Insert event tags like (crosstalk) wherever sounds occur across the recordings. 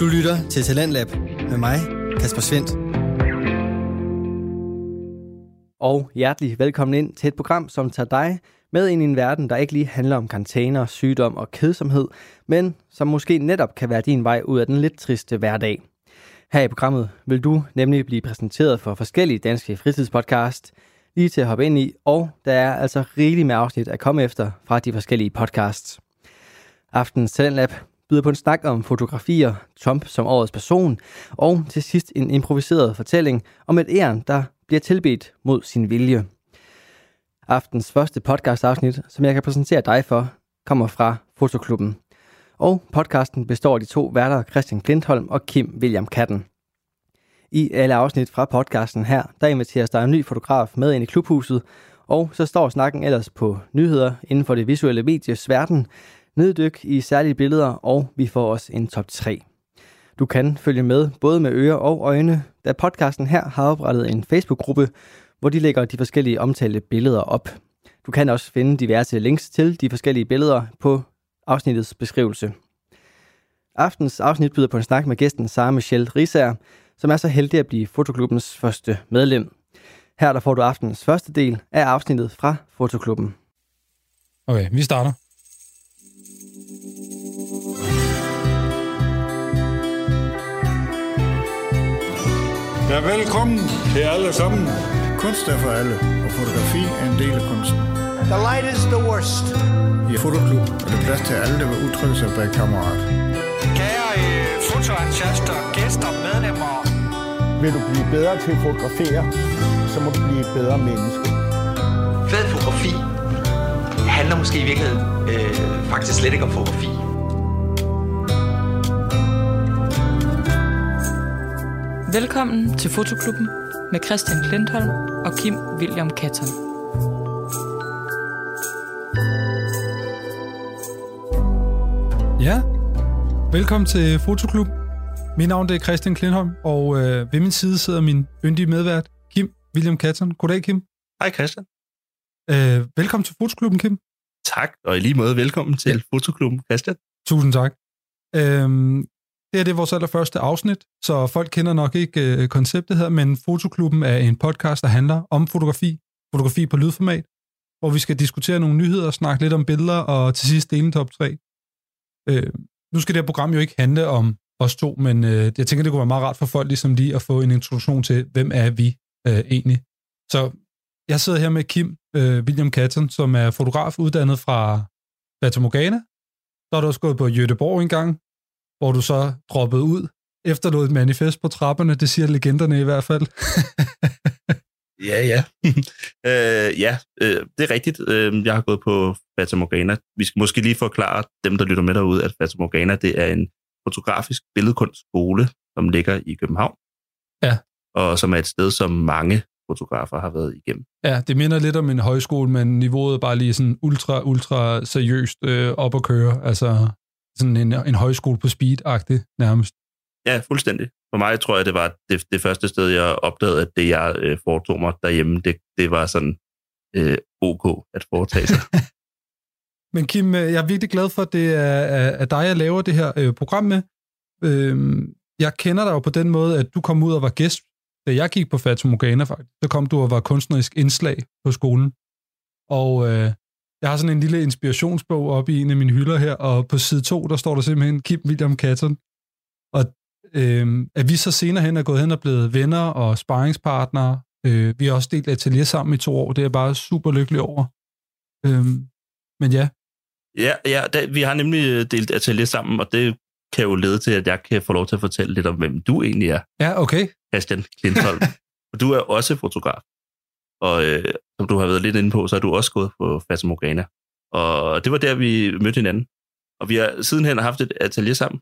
Du lytter til Talentlab med mig, Kasper Svendt. Og hjertelig velkommen ind til et program, som tager dig med ind i en verden, der ikke lige handler om karantæner, sygdom og kedsomhed, men som måske netop kan være din vej ud af den lidt triste hverdag. Her i programmet vil du nemlig blive præsenteret for forskellige danske fritidspodcast, lige til at hoppe ind i, og der er altså rigeligt med afsnit at komme efter fra de forskellige podcasts. Aftens Talentlab byder på en snak om fotografier, Trump som årets person, og til sidst en improviseret fortælling om et æren, der bliver tilbedt mod sin vilje. Aftens første podcast-afsnit, som jeg kan præsentere dig for, kommer fra Fotoklubben. Og podcasten består af de to værter Christian Klintholm og Kim William Katten. I alle afsnit fra podcasten her, der inviteres der en ny fotograf med ind i klubhuset, og så står snakken ellers på nyheder inden for det visuelle medies verden, neddyk i særlige billeder, og vi får også en top 3. Du kan følge med både med ører og øjne, da podcasten her har oprettet en Facebook-gruppe, hvor de lægger de forskellige omtalte billeder op. Du kan også finde diverse links til de forskellige billeder på afsnittets beskrivelse. Aftens afsnit byder på en snak med gæsten Sara Michelle Risager, som er så heldig at blive Fotoklubbens første medlem. Her der får du aftens første del af afsnittet fra Fotoklubben. Okay, vi starter. Ja, velkommen til alle sammen. Kunst er for alle, og fotografi er en del af kunsten. The light is the worst. I Fotoklub er der plads til alle, der vil udtrykke sig bag kammerat. Kære øh, fotoentusiaster, gæster, medlemmer. Vil du blive bedre til at fotografere, så må du blive et bedre menneske. Fed fotografi handler måske i virkeligheden øh, faktisk slet ikke om fotografi. Velkommen til Fotoklubben med Christian Klintholm og Kim William Katten. Ja, velkommen til Fotoklub. Mit navn det er Christian Klintholm, og øh, ved min side sidder min yndige medvært, Kim William Katten. Goddag, Kim. Hej Christian. Øh, velkommen til Fotoklubben, Kim. Tak, og i lige måde velkommen til ja. Fotoklubben, Christian. Tusind tak. Øhm, det her det er vores allerførste afsnit, så folk kender nok ikke øh, konceptet her, men Fotoklubben er en podcast, der handler om fotografi, fotografi på lydformat, hvor vi skal diskutere nogle nyheder, snakke lidt om billeder, og til sidst dele en top 3. Øh, nu skal det her program jo ikke handle om os to, men øh, jeg tænker, det kunne være meget rart for folk ligesom lige at få en introduktion til, hvem er vi øh, egentlig. Så jeg sidder her med Kim øh, William Katten, som er fotograf uddannet fra Fata Morgana. Så har du også gået på Jødeborg engang, hvor du så droppede ud, efterlod et manifest på trapperne, det siger legenderne i hvert fald. (laughs) ja, ja. (laughs) øh, ja, øh, det er rigtigt. Øh, jeg har gået på Fata Morgana. Vi skal måske lige forklare dem, der lytter med derude, at Fata Morgana det er en fotografisk billedkunstskole, som ligger i København. Ja. Og som er et sted, som mange fotografer har været igennem. Ja, det minder lidt om en højskole, men niveauet er bare lige sådan ultra, ultra seriøst øh, op at køre. Altså sådan en, en højskole på speed-agtigt nærmest. Ja, fuldstændig. For mig tror jeg, det var det, det første sted, jeg opdagede, at det, jeg øh, foretog mig derhjemme, det, det var sådan øh, ok at foretage sig. (laughs) Men Kim, øh, jeg er virkelig glad for, at det er, er dig, jeg laver det her øh, program med. Øh, jeg kender dig jo på den måde, at du kom ud og var gæst, da jeg gik på Fata Morgana faktisk. Så kom du og var kunstnerisk indslag på skolen. Og øh, jeg har sådan en lille inspirationsbog oppe i en af mine hylder her, og på side 2, der står der simpelthen Kim William Katten. Og øh, at vi så senere hen er gået hen og blevet venner og sparringspartnere. Øh, vi har også delt atelier sammen i to år, det er jeg bare super lykkelig over. Øh, men ja. Ja, ja da, vi har nemlig delt atelier sammen, og det kan jo lede til, at jeg kan få lov til at fortælle lidt om, hvem du egentlig er. Ja, okay. Christian Klintholm. (laughs) du er også fotograf. Og øh, som du har været lidt inde på, så har du også gået på Fata Morgana. Og det var der, vi mødte hinanden. Og vi har sidenhen haft et atelier sammen,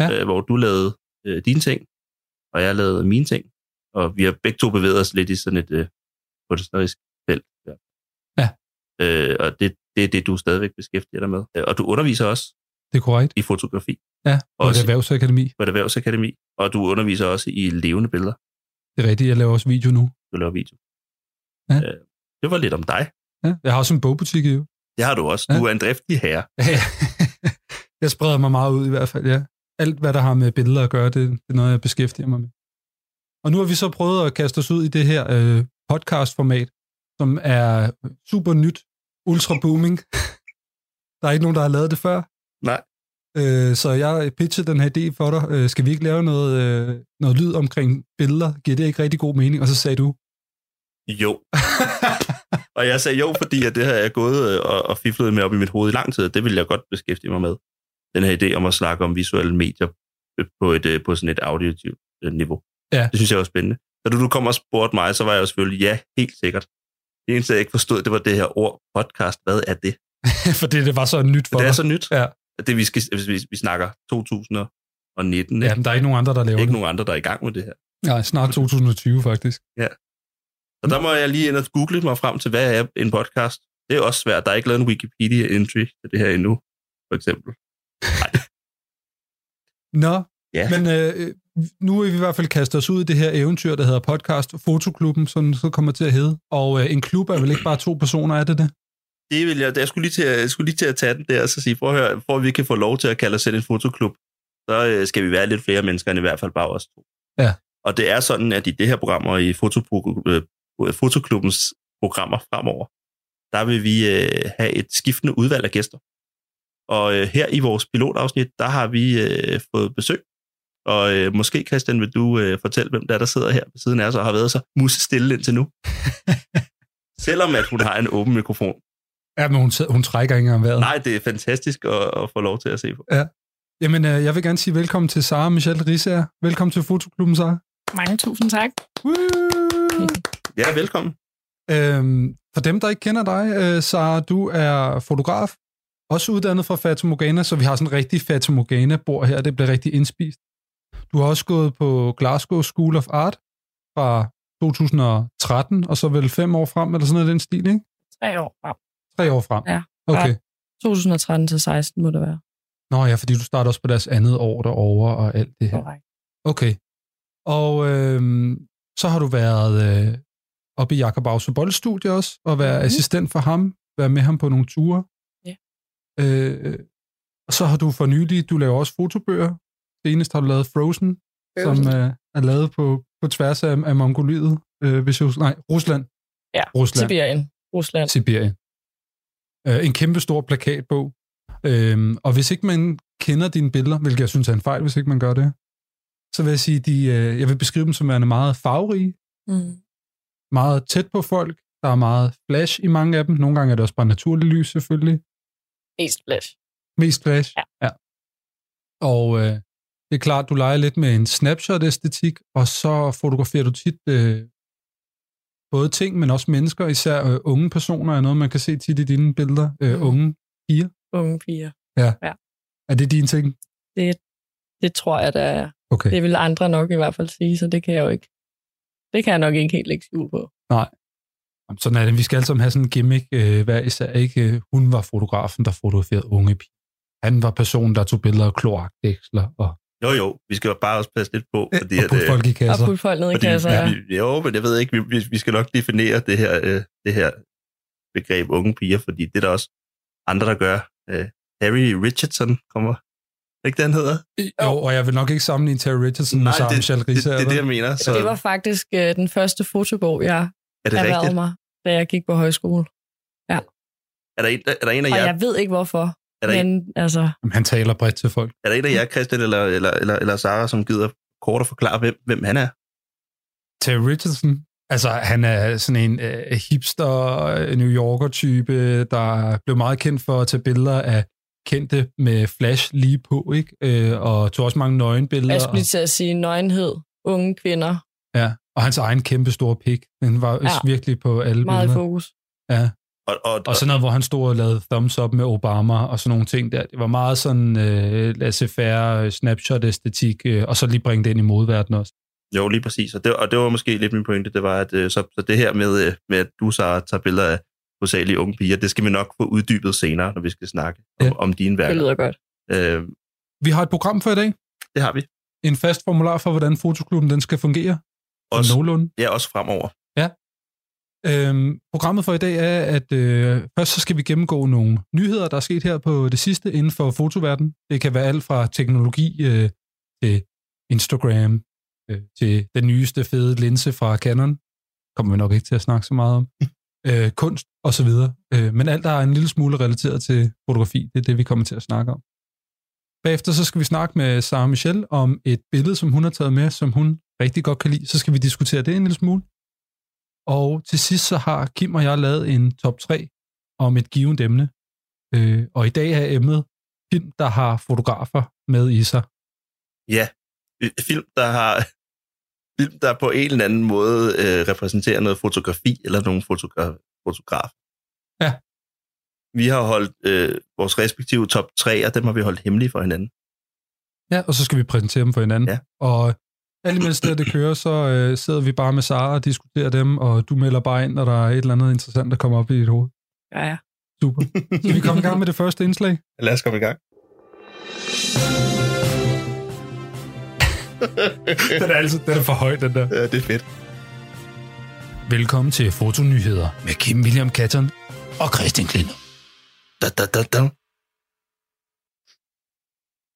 ja. øh, hvor du lavede øh, dine ting, og jeg lavede mine ting. Og vi har begge to bevæget os lidt i sådan et øh, kunstnerisk felt. Ja. ja. Øh, og det, det er det, du stadigvæk beskæftiger dig med. Og du underviser også det er korrekt. i fotografi. Ja, på et erhvervsakademi. På et erhvervsakademi. Og du underviser også i levende billeder. Det er rigtigt, jeg laver også video nu. Du laver video. Ja. Øh, det var lidt om dig. Ja, jeg har også en bogbutik jo. Det har du også. Du ja. er en driftig herre. (laughs) jeg spreder mig meget ud i hvert fald, ja. alt, hvad der har med billeder at gøre, det, det er noget, jeg beskæftiger mig med. Og nu har vi så prøvet at kaste os ud i det her øh, podcast-format, som er super nyt, ultra booming. der er ikke nogen, der har lavet det før. Nej. Øh, så jeg pitchede den her idé for dig. Øh, skal vi ikke lave noget, øh, noget lyd omkring billeder? Giver det ikke rigtig god mening? Og så sagde du, Jo. (laughs) og jeg sagde jo, fordi at det har jeg gået øh, og, og fiflet med op i mit hoved i lang tid. Det vil jeg godt beskæftige mig med. Den her idé om at snakke om visuelle medier på, et, øh, på sådan et auditivt øh, niveau. Ja. Det synes jeg var spændende. Da du, du kom og spurgte mig, så var jeg jo selvfølgelig, ja, helt sikkert. Det eneste, jeg ikke forstod, det var det her ord podcast. Hvad er det? (laughs) fordi det var så nyt for det er så nyt. Ja. Det, vi, skal, vi, vi snakker 2019. Ja, men der er ikke nogen andre, der laver ikke det. nogen andre, der er i gang med det her. Nej, snart 2020 faktisk. Ja. Så der må jeg lige ind og google mig frem til, hvad er en podcast. Det er også svært. Der er ikke lavet en Wikipedia-entry til det her endnu, for eksempel. (laughs) Nå, Ja. men øh, nu er vi i hvert fald kastet os ud i det her eventyr, der hedder podcast Fotoklubben, som så kommer til at hedde. Og øh, en klub er vel ikke bare to personer, er det det? Det vil jeg, jeg skulle lige til at, jeg skulle lige til at tage den der og så sige, prøv at høre, for at vi kan få lov til at kalde os selv en fotoklub, så øh, skal vi være lidt flere mennesker end i hvert fald bare os to. Ja. Og det er sådan, at i det her program og i fotopro- øh, fotoklubbens programmer fremover, der vil vi øh, have et skiftende udvalg af gæster. Og øh, her i vores pilotafsnit, der har vi øh, fået besøg. Og øh, måske, Christian, vil du øh, fortælle, hvem der er, der sidder her ved siden af os og har været så musestille indtil nu. (laughs) Selvom at hun har en åben mikrofon. Ja, men hun, hun trækker ikke engang vejret. Nej, det er fantastisk at, at få lov til at se på. Ja. Jamen, øh, jeg vil gerne sige velkommen til Sara Michelle Risser. Velkommen til Fotoklubben, Sara. Mange tusind tak. Ja, velkommen. Øhm, for dem, der ikke kender dig, øh, Sara, du er fotograf, også uddannet fra Fata Morgana, så vi har sådan en rigtig Fata Morgana-bord her, det bliver rigtig indspist. Du har også gået på Glasgow School of Art fra 2013, og så vel fem år frem, eller sådan noget i den stil, ikke? Tre år frem. Tre år frem. Ja. Okay. 2013 til 16 må det være. Nå ja, fordi du starter også på deres andet år derovre og alt det her. Korrekt. Okay. Og øhm, så har du været øh, oppe i Jakob Ausse boldstudie også, og været Mhm. mm. assistent for ham, været med ham på nogle ture. Ja. Øh, og så har du for nylig, du laver også fotobøger. Senest har du lavet Frozen, Frozen. som øh, er lavet på, på tværs af, af Mongoliet, øh, hvis jeg, nej, Rusland. Ja, Rusland. Sibirien. Rusland. Sibirien. Øh, en kæmpe stor plakatbog. Øhm, og hvis ikke man kender dine billeder, hvilket jeg synes er en fejl, hvis ikke man gør det, så vil jeg sige, de, øh, jeg vil beskrive dem som værende meget farverige, Mm. Meget tæt på folk. Der er meget flash i mange af dem. Nogle gange er det også bare naturligt lys, selvfølgelig. Mest flash. Mest flash. Ja. ja. Og øh, det er klart, du leger lidt med en snapshot-æstetik, og så fotograferer du tit øh, både ting, men også mennesker, især øh, unge personer, er noget, man kan se tit i dine billeder. Øh, Mm. Unge piger. Unge piger. Ja. Ja. Er det din ting? Det, det tror jeg, der er. Okay. Det vil andre nok i hvert fald sige, så det kan jeg jo ikke. Det kan jeg nok ikke helt lægge skjul på. Nej. Jamen, Sådan er det. Vi skal alle sammen have sådan en gimmick øh, hver især. Ikke? Øh, Hun var fotografen, der fotograferede unge piger. Han var personen, der tog billeder af kloakdæksler og, Jo, jo, vi skal jo bare også passe lidt på, fordi og at... putte øh, folk i kasser. Og putte folk ned i fordi, kasser. Ja. vi, jo, men jeg ved ikke, vi, vi, vi skal nok definere det her, øh, det her begreb unge piger, fordi det er der også andre, der gør. Øh, Harry Richardson kommer, ikke det, han hedder? Jo, og jeg vil nok ikke sammenligne Terry Richardson med Nej, Sarah det, Michelle det, det, det er det, jeg mener. Så Det var faktisk øh, den første fotobog, jeg er det erhvervede rigtigt? mig, da jeg gik på højskole. Er der, en, er der en af Og jer, jeg ved ikke hvorfor, er der en, men altså, Han taler bredt til folk. er der en af jer, Christian eller, eller, eller, eller Sara, som gider kort at forklare, hvem, hvem han er? Terry Richardson, altså han er sådan en uh, hipster, øh, New Yorker-type, der blev meget kendt for at tage billeder af kendte med flash lige på, ikke? Øh, og tog også mange nøgenbilleder. jeg skulle lige til at sige nøgenhed, unge kvinder, og, ja, og hans egen kæmpe store pik, den var ja. Virkelig på alle meget billeder. fokus. Ja. Og, og, Og sådan noget, hvor han stod og lavede thumbs up med Obama og sådan nogle ting der. Det var meget sådan øh, laissez-faire snapshot-æstetik, øh, og så lige bringe det ind i modverdenen også. Jo, lige præcis. Og det, og det var måske lidt min pointe, det var, at øh, så, så det her med, øh, med, at du så tager billeder af hovedsageligt unge piger, det skal vi nok få uddybet senere, når vi skal snakke om, Ja. om dine Det værker. lyder godt. Øh, Vi har et program for i dag. det har vi. En fast formular for, hvordan fotoklubben den skal fungere. Også, Nogenlunde. ja, også fremover. Øhm, programmet for i dag er, at øh, først så skal vi gennemgå nogle nyheder, der er sket her på det sidste inden for fotoverdenen. Det kan være alt fra teknologi, øh, til Instagram, øh, til den nyeste fede linse fra Canon, kommer vi nok ikke til at snakke så meget om, øh, kunst og så videre. Øh, men alt, der er en lille smule relateret til fotografi, det er det, vi kommer til at snakke om. Bagefter så skal vi snakke med Sarah Michelle om et billede, som hun har taget med, som hun rigtig godt kan lide. Så skal vi diskutere det en lille smule. Og til sidst så har Kim og jeg lavet en top 3 om et givet emne. Øh, og i dag er emnet film, der har fotografer med i sig. Ja, øh, film, der har film, der på en eller anden måde øh, repræsenterer noget fotografi eller nogle fotogra- fotograf. Ja. Vi har holdt øh, vores respektive top 3, og dem har vi holdt hemmelige for hinanden. Ja, og så skal vi præsentere dem for hinanden. Ja. Og alt imens det, det kører, så øh, sidder vi bare med Sara og diskuterer dem, og du melder bare ind, når der er et eller andet interessant, der kommer op i dit hoved. Ja, ja. Super. Skal vi komme i gang med det første indslag? Lad os komme i gang. (laughs) den er altså den er for høj, den der. Ja, det er fedt. Velkommen til Fotonyheder med Kim William Katten og Christian Klinder. Da, da, da, da.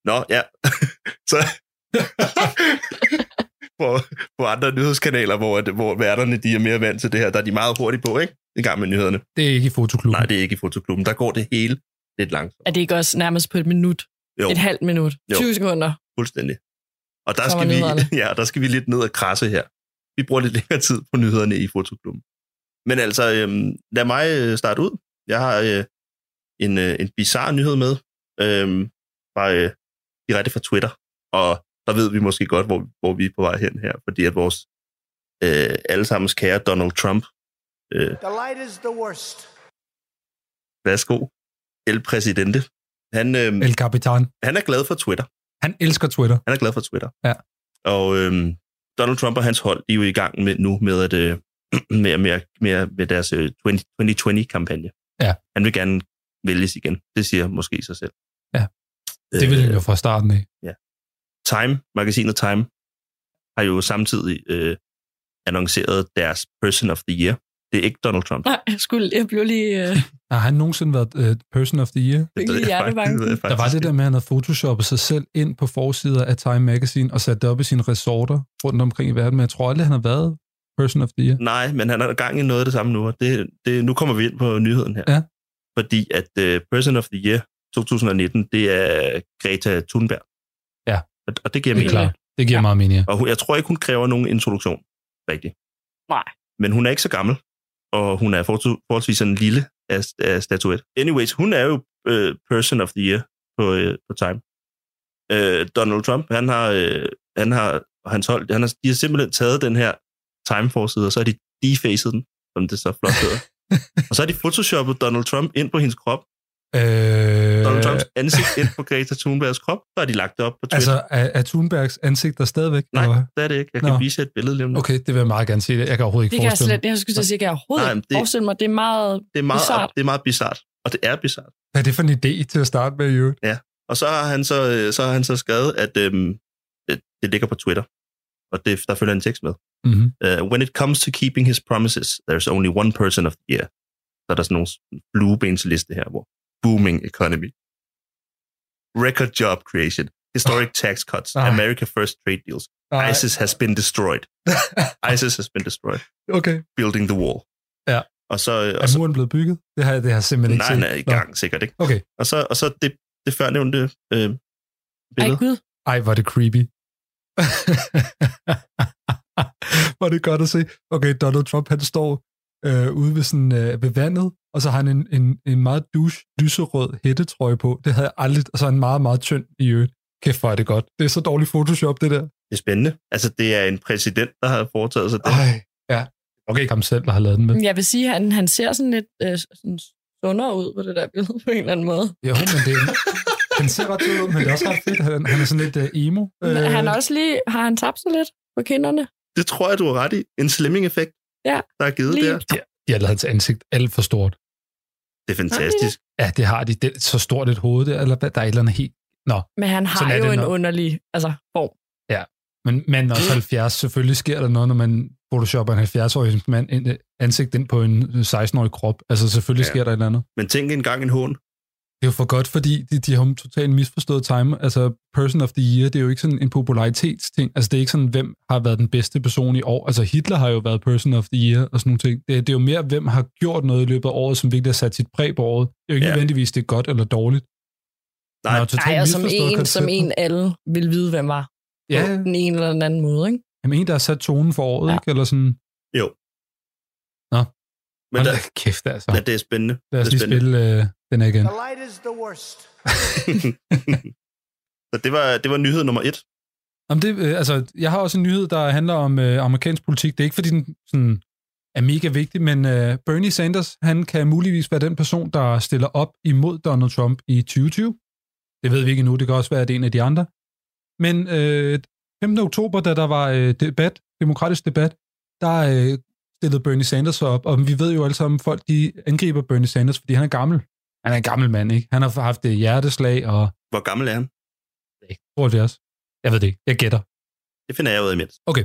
Nå, ja. (laughs) Så (laughs) på, på andre nyhedskanaler, hvor, hvor værterne de er mere vant til det her, der er de meget hurtigt på, ikke? I gang med nyhederne. Det er ikke i fotoklubben. Nej, det er ikke i fotoklubben. Der går det hele lidt langsomt. Er det ikke også nærmest på et minut? Jo. Et halvt minut? Jo. 20 sekunder? Fuldstændig. Og der skal, vi, nyhederne. (laughs) ja, der skal vi lidt ned og krasse her. Vi bruger lidt længere tid på nyhederne i fotoklubben. Men altså, øhm, lad mig øh, starte ud. Jeg har øh, en, øh, en bizarre nyhed med, øhm, fra, øh, direkte fra Twitter, og der ved vi måske godt, hvor, hvor vi er på vej hen her, fordi at vores øh, allesammens kære Donald Trump, øh, The light is the worst. værsgo, el præsidente, han, øh, El Capitan. han er glad for Twitter. Han elsker Twitter. Han er glad for Twitter. Ja. Og øhm, Donald Trump og hans hold, de er jo i gang med nu med, at, øh, (clears throat) med, med, med, med deres øh, 2020-kampagne. Ja. Han vil gerne vælges igen. Det siger måske sig selv. Ja. Det vil Øh, han jo fra starten af. Time, magasinet Time, har jo samtidig øh, annonceret deres Person of the Year. Det er ikke Donald Trump. Nej, jeg, skulle, jeg blev lige... Øh, Har han nogensinde været uh, Person of the Year? fik ved lige jeg faktisk- det ved jeg Der var det der med, at han havde photoshoppet sig selv ind på forsider af Time Magazine og sat det op i sine resorter rundt omkring i verden, men jeg tror aldrig, han har været Person of the Year. Nej, men han er gang i noget af det samme nu, og det, det, nu kommer vi ind på nyheden her. Ja. Fordi at uh, Person of the Year 2019, det er Greta Thunberg. Ja. Og, og det giver Det er mening. klart. Det giver ja. meget mening. ja. Og hun, jeg tror ikke, hun kræver nogen introduktion, rigtigt. Nej. Men hun er ikke så gammel, og hun er forholds- forholdsvis sådan en lille af, af statuet. Anyways, hun er jo øh, Person of the Year på, øh, på Time. Øh, Donald Trump, han har, øh, han har, hans hold, han har, de har simpelthen taget den her Time-forside, og så har de defaced den, som det så flot hedder. (laughs) og så har de photoshoppet Donald Trump ind på hendes krop. Øh, Donald Trumps (laughs) ansigt ind på Greta Thunbergs krop. Så har de lagt det op på Twitter. altså, er, er Thunbergs ansigt der stadigvæk? Nej, eller det er det ikke. Jeg kan Nå. vise et billede lige lidt. Okay, det vil jeg meget gerne se. Jeg kan overhovedet ikke Det kan jeg forestille slet, mig. jeg skulle til at sige, jeg kan overhovedet Nej, ikke det- forestille mig. Det er meget... Det er meget, Bizart. det er meget bizart. Og det er bizart. Hvad er det for en idé til at starte med, jo? Og så har han så, øh, så, har han så skrevet, at øhm, det, det ligger på Twitter. Og det, der følger en tekst med. Mm-hmm. Uh, when it comes to keeping his promises, there's only one person of the year. Så er der sådan nogle fluebensliste her, hvor booming economy, record job creation, historic tax cuts, Ej. America first trade deals, ISIS has been destroyed. (laughs) ISIS has been destroyed. okay. Building the wall. Ja. Og så, og Er muren blevet bygget? Det har, det har jeg simpelthen ikke nej, set. han er i Nå. gang, sikkert ikke. Okay. Og så, og så det, det førnævnte øh, Ej, billede. gud. Ej, var det creepy. (laughs) var det godt at se. Okay, Donald Trump, han står øh, ude ved, sådan, øh, ved vandet, og så har han en, en, en meget douche, lyserød hættetrøje på. Det havde jeg aldrig, og så er han meget, meget tynd i øvrigt. Kæft, hvor er det godt. Det er så dårligt Photoshop, det der. Det er spændende. Altså, det er en præsident, der har foretaget sig det. Ej, ja. Okay, ikke ham selv, der har lavet den med. Jeg vil sige, at han, han ser sådan lidt øh, sådan sundere ud på det der billede på en eller anden måde. Jo, men det han ser ret ud, men det er også ret fedt. Han, han er sådan lidt uh, emo. Men Øh, han er også lige, har han tabt sig lidt på kinderne? Det tror jeg, du har ret i. En slimming-effekt, Ja, der er givet lige. der. de, de har lavet hans ansigt alt for stort. Det er fantastisk. Ja, det har de. Det så stort et hoved der, eller? Der er et eller andet helt... Nå, Men han har jo en underlig altså, form. men manden er også 70. Selvfølgelig sker der noget, når man photoshopper en 70-årig mand ind, ansigt ind på en 16-årig krop. Altså selvfølgelig Ja. ja. sker der et eller andet. Men tænk engang en hån. Det er jo for godt, fordi de, de har totalt misforstået time. Altså, person of the year, det er jo ikke sådan en popularitetsting. Altså, det er ikke sådan, hvem har været den bedste person i år. Altså, Hitler har jo været person of the year og sådan nogle ting. Det, det er jo mere, hvem har gjort noget i løbet af året, som virkelig har sat sit præg på året. Det er jo ikke Ja. nødvendigvis, det er godt eller dårligt. Nej. Nej, og som en, som en alle vil vide, hvem var. Ja. På den ene eller den anden måde, ikke? Jamen, en, der har sat tonen for året, ja. ikke? Eller sådan... Jo. Nå. Men der, da kæft, altså. ja, det er spændende. Lad os det er lige spille øh, den her igen. The light is the worst. (laughs) Så det var, det var nyhed nummer et. Jamen det, øh, altså, jeg har også en nyhed, der handler om øh, amerikansk politik. Det er ikke, fordi den sådan, er mega vigtig, men øh, Bernie Sanders, han kan muligvis være den person, der stiller op imod Donald Trump i 2020. Det ved vi ikke endnu, det kan også være, at det er en af de andre. Men øh, 15. oktober, da der var øh, debat, demokratisk debat, der øh, stillede Bernie Sanders op, og vi ved jo alle sammen, at folk de angriber Bernie Sanders, fordi han er gammel. Han er en gammel mand, ikke? Han har haft det hjerteslag, og Hvor gammel er han? tror det også. Jeg ved det ikke. Jeg gætter. Det finder jeg ud af imens. Okay.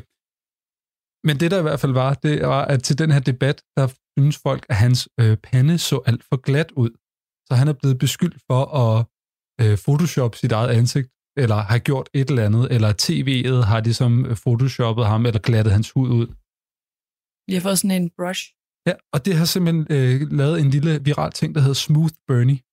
Men det der i hvert fald var, det var, at til den her debat, der synes folk, at hans øh, pande så alt for glat ud. Så han er blevet beskyldt for at øh, photoshop sit eget ansigt, eller har gjort et eller andet, eller tv'et har de som øh, photoshoppet ham, eller glattet hans hud ud. Har fået sådan en brush. Ja, og det har simpelthen øh, lavet en lille viral ting, der hedder Smooth Bernie. (laughs)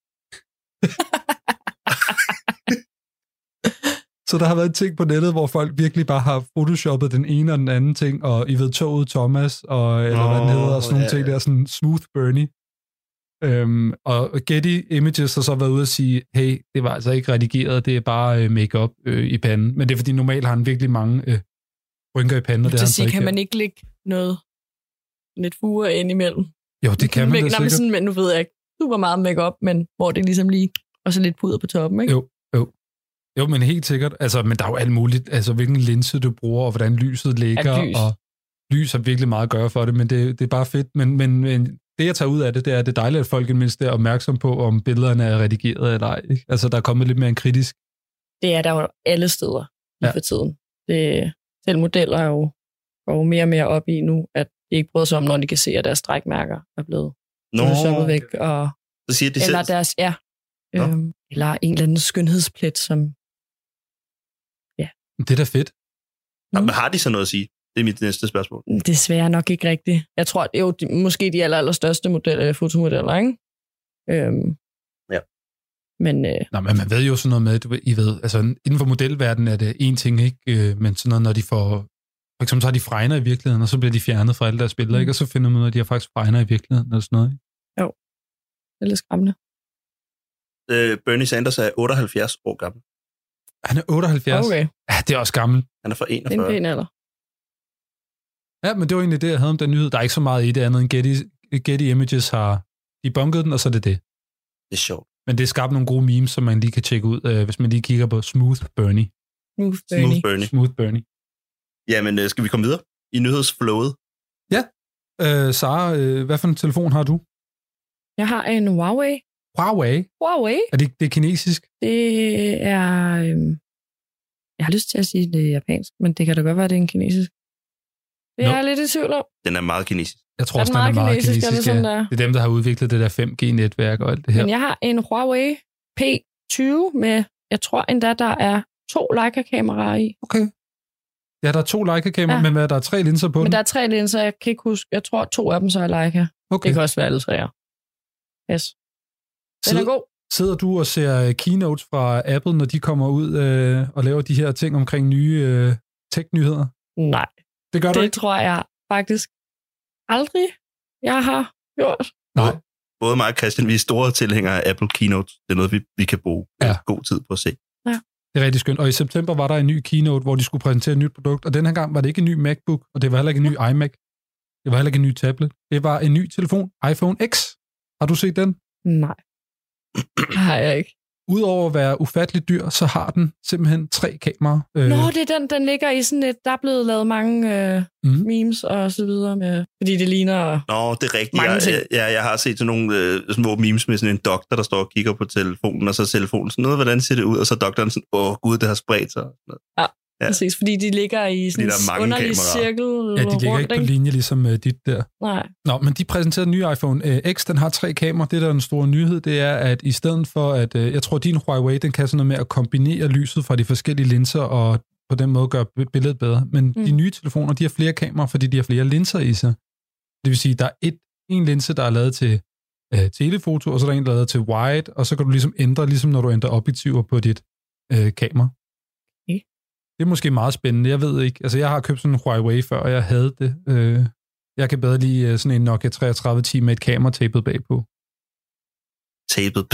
Så der har været en ting på nettet, hvor folk virkelig bare har photoshoppet den ene og den anden ting, og I ved toget Thomas, og, eller hvad den hedder, og sådan nogle ja, ting der, sådan Smooth Bernie. Øhm, og Getty Images har så været ude og sige, hey, det var altså ikke redigeret, det er bare øh, make-up øh, i panden. Men det er fordi, normalt har han virkelig mange øh, rynker i panden, og det Det sige, kan man ikke lægge noget lidt fure ind imellem? Jo, det kan man da sikkert. sådan, men nu ved jeg ikke super meget makeup, men hvor det ligesom lige, og så lidt puder på toppen, ikke? Jo, jo. Jo, men helt sikkert. Altså, men der er jo alt muligt. Altså, hvilken linse du bruger, og hvordan lyset ligger. Lys. Og lys har virkelig meget at gøre for det, men det, det er bare fedt. Men, men, men det, jeg tager ud af det, det er, at det er dejligt, at folk i det mindste er opmærksom på, om billederne er redigeret eller ej. Ikke? Altså, der er kommet lidt mere en kritisk. Det er der jo alle steder lige Ja. for tiden. Det, selv modeller er jo, går jo mere og mere op i nu, at ikke bryder sig om, når de kan se, at deres strækmærker er blevet Nå, photoshoppet væk. Og, så siger de eller selv. deres, ja, Nå. øhm, eller en eller anden skønhedsplet, som Det er da fedt. Nå, men har de så noget at sige? Det er mit næste spørgsmål. desværre nok ikke rigtigt. Jeg tror, det er jo de, måske de aller, allerstørste modeller, fotomodeller, ikke? Øhm, Ja. Men øh, Nå, men man ved jo sådan noget med, du ved, I ved, altså inden for modelverdenen er det en ting, ikke? Øh, Men sådan noget, når de får, for eksempel så har de fregner i virkeligheden, og så bliver de fjernet fra alle deres billeder, Mm. ikke? Og så finder man ud af, at de har faktisk fregner i virkeligheden, eller sådan noget, ikke? det er lidt skræmmende. Øh, Bernie Sanders er 78 år gammel. Han er 78. Okay, Ja, det er også gammel. Han er fra det er en 41. pæn alder. Ja, men det var egentlig det, jeg havde om den nyhed. Der er ikke så meget i det andet end Getty, Getty Images har debunket den, og så er det det. Det er sjovt. Men det skabt nogle gode memes, som man lige kan tjekke ud, øh, hvis man lige kigger på Smooth Bernie. Smooth Smooth Bernie. Bernie. Smooth Bernie. Jamen, øh, skal vi komme videre i nyhedsflowet? Øh, Sara, øh, hvad for en telefon har du? Jeg har en Huawei. Huawei. Huawei, Er det, det er kinesisk? det er... Øhm, jeg har lyst til at sige, det er japansk, men det kan da godt være, det er en kinesisk. Det er Nå. jeg lidt i tvivl om. Den er meget kinesisk. Jeg tror Er også, den er meget meget kinesisk? Er det kinesisk. sådan, ja. der? Det er dem, der har udviklet det der 5G-netværk og alt det her. Men jeg har en Huawei P20 med, jeg tror endda, der er to Leica-kameraer i. Okay. Ja, der er to Leica-kameraer, Ja. men hvad, der er tre linser på Men den? der er tre linser, jeg kan ikke huske. Jeg tror, to af dem så er Leica. Okay. Det kan også være alle tre. Yes. Den er Sid- god. Sidder du og ser øh, keynotes fra Apple, når de kommer ud øh, og laver de her ting omkring nye øh, tech-nyheder? Nej, Det gør du det ikke? tror jeg faktisk aldrig, jeg har gjort. Nej. Både mig og Christian, vi er store tilhængere af Apple Keynote. Det er noget, vi, vi kan bruge ja. god tid på at se. Det er rigtig skønt. Og i september var der en ny keynote, hvor de skulle præsentere et nyt produkt, og den her gang var det ikke en ny MacBook, og det var heller ikke en ny iMac. Det var heller ikke en ny tablet. Det var en ny telefon, iPhone X. Har du set den? Nej, (coughs) har jeg ikke. Udover at være ufattelig dyr, så har den simpelthen tre kameraer. Øh, Nå, det er den, den ligger i sådan et, der er blevet lavet mange øh, Mhm. memes og så videre, med, fordi det ligner... Nå, det er rigtigt. Mange Jeg, ting. jeg, jeg, jeg har set sådan nogle øh, små memes med sådan en doktor, der står og kigger på telefonen, og så telefonen sådan noget, hvordan ser det ud? Og så doktoren sådan, åh gud, det har spredt sig. Ja. Præcis, fordi de ligger i sådan en underlig kameraer. cirkel Ja, de ligger rundt, ikke på linje ligesom uh, dit der. Nej. Nå, men de præsenterede den nye iPhone uh, X, den har tre kameraer. Det, der er den store nyhed, det er, at i stedet for, at uh, jeg tror, din Huawei, den kan sådan noget med at kombinere lyset fra de forskellige linser, og på den måde gøre bi- billedet bedre. Men mm. de nye telefoner, de har flere kameraer, fordi de har flere linser i sig. Det vil sige, der er et, en linse, der er lavet til uh, telefoto, og så er der en, der er lavet til wide, og så kan du ligesom ændre, ligesom når du ændrer objektiver på dit uh, kamera. Det er måske meget spændende, jeg ved ikke. Altså, jeg har købt sådan en Huawei før, og jeg havde det. Øh, jeg kan bedre lide øh, sådan en Nokia 3310 med et kamera tapet bagpå. Tapet.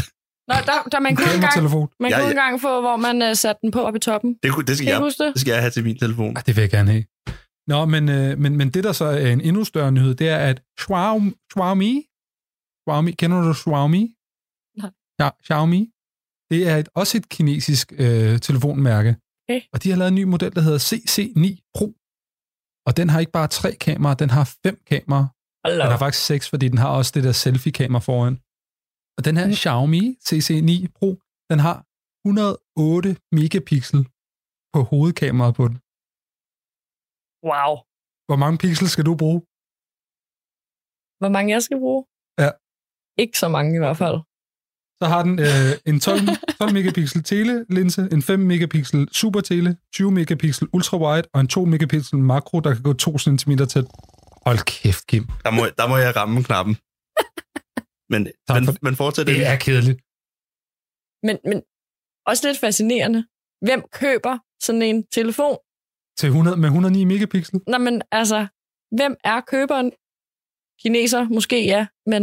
Nå, der, der man kunne engang, man Ja, kunne ja. engang få, hvor man uh, satte den på op i toppen. Det, kunne- det, skal jeg, det? det skal jeg have til min telefon. Ah, det vil jeg gerne have. Nå, men, øh, men, men det, der så er en endnu større nyhed, det er, at Xiaomi, Xiaomi, Xiaomi kender du Xiaomi? Nej. Ja, Xiaomi. Det er et, også et kinesisk øh, telefonmærke. Okay. Og de har lavet en ny model, der hedder CC9 Pro. Og den har ikke bare tre kameraer, den har fem kameraer. Hold Den har faktisk seks, fordi den har også det der selfie-kamera foran. Og den her Mm. Xiaomi CC9 Pro, den har 108 megapixel på hovedkameraet på den. Wow. Hvor mange pixels skal du bruge? Hvor mange jeg skal bruge? Ja. Ikke så mange i hvert fald. Så har den øh, en 12, 12 (laughs) megapixel telelinse, en 5 megapixel super tele, 20 megapixel ultra wide og en 2 megapixel makro, der kan gå 2 cm tæt. Hold kæft, Kim. Der må, der må jeg ramme knappen. (laughs) Men, Tak men, for- men fortsæt Det er kedeligt. Men, men også lidt fascinerende. Hvem køber sådan en telefon? Til 100, med 109 megapixel. Nå, men altså, hvem er køberen? Kineser, måske ja, men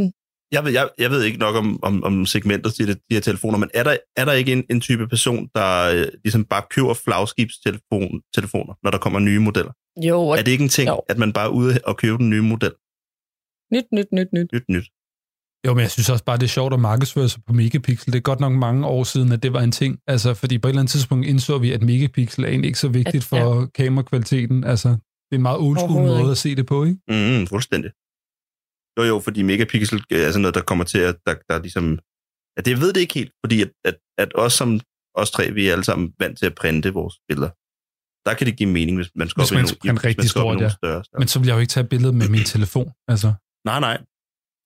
Jeg ved, jeg, jeg ved ikke nok om, om, om segmentet til de, de her telefoner, men er der, er der ikke en, en type person, der øh, ligesom bare køber flagskibstelefoner, telefoner, når der kommer nye modeller? jo, Er det ikke en ting, Jo. at man bare er ude og købe den nye model? nyt, nyt, nyt, nyt. Nyt, nyt. Jo, men jeg synes også bare, det er sjovt at markedsføre sig på megapixel. Det er godt nok mange år siden, at det var en ting. Altså, fordi på et eller andet tidspunkt indså vi, at megapixel er egentlig ikke så vigtigt At- for kamerakvaliteten. Altså, det er en meget old school måde ikke. at se det på, ikke? Mm, fuldstændig. Jo, jo, fordi megapixel øh, er sådan noget, der kommer til at, der, der ligesom... Ja, det ved det ikke helt, fordi at, at, at os som os tre, vi er alle sammen vant til at printe vores billeder. Der kan det give mening, hvis man skal Hvis op i man nogle, printe hvis man rigtig skal op i stort, nogle ja. større, større. Men så vil jeg jo ikke tage billedet med min (clears throat) telefon. Altså, Nej, nej.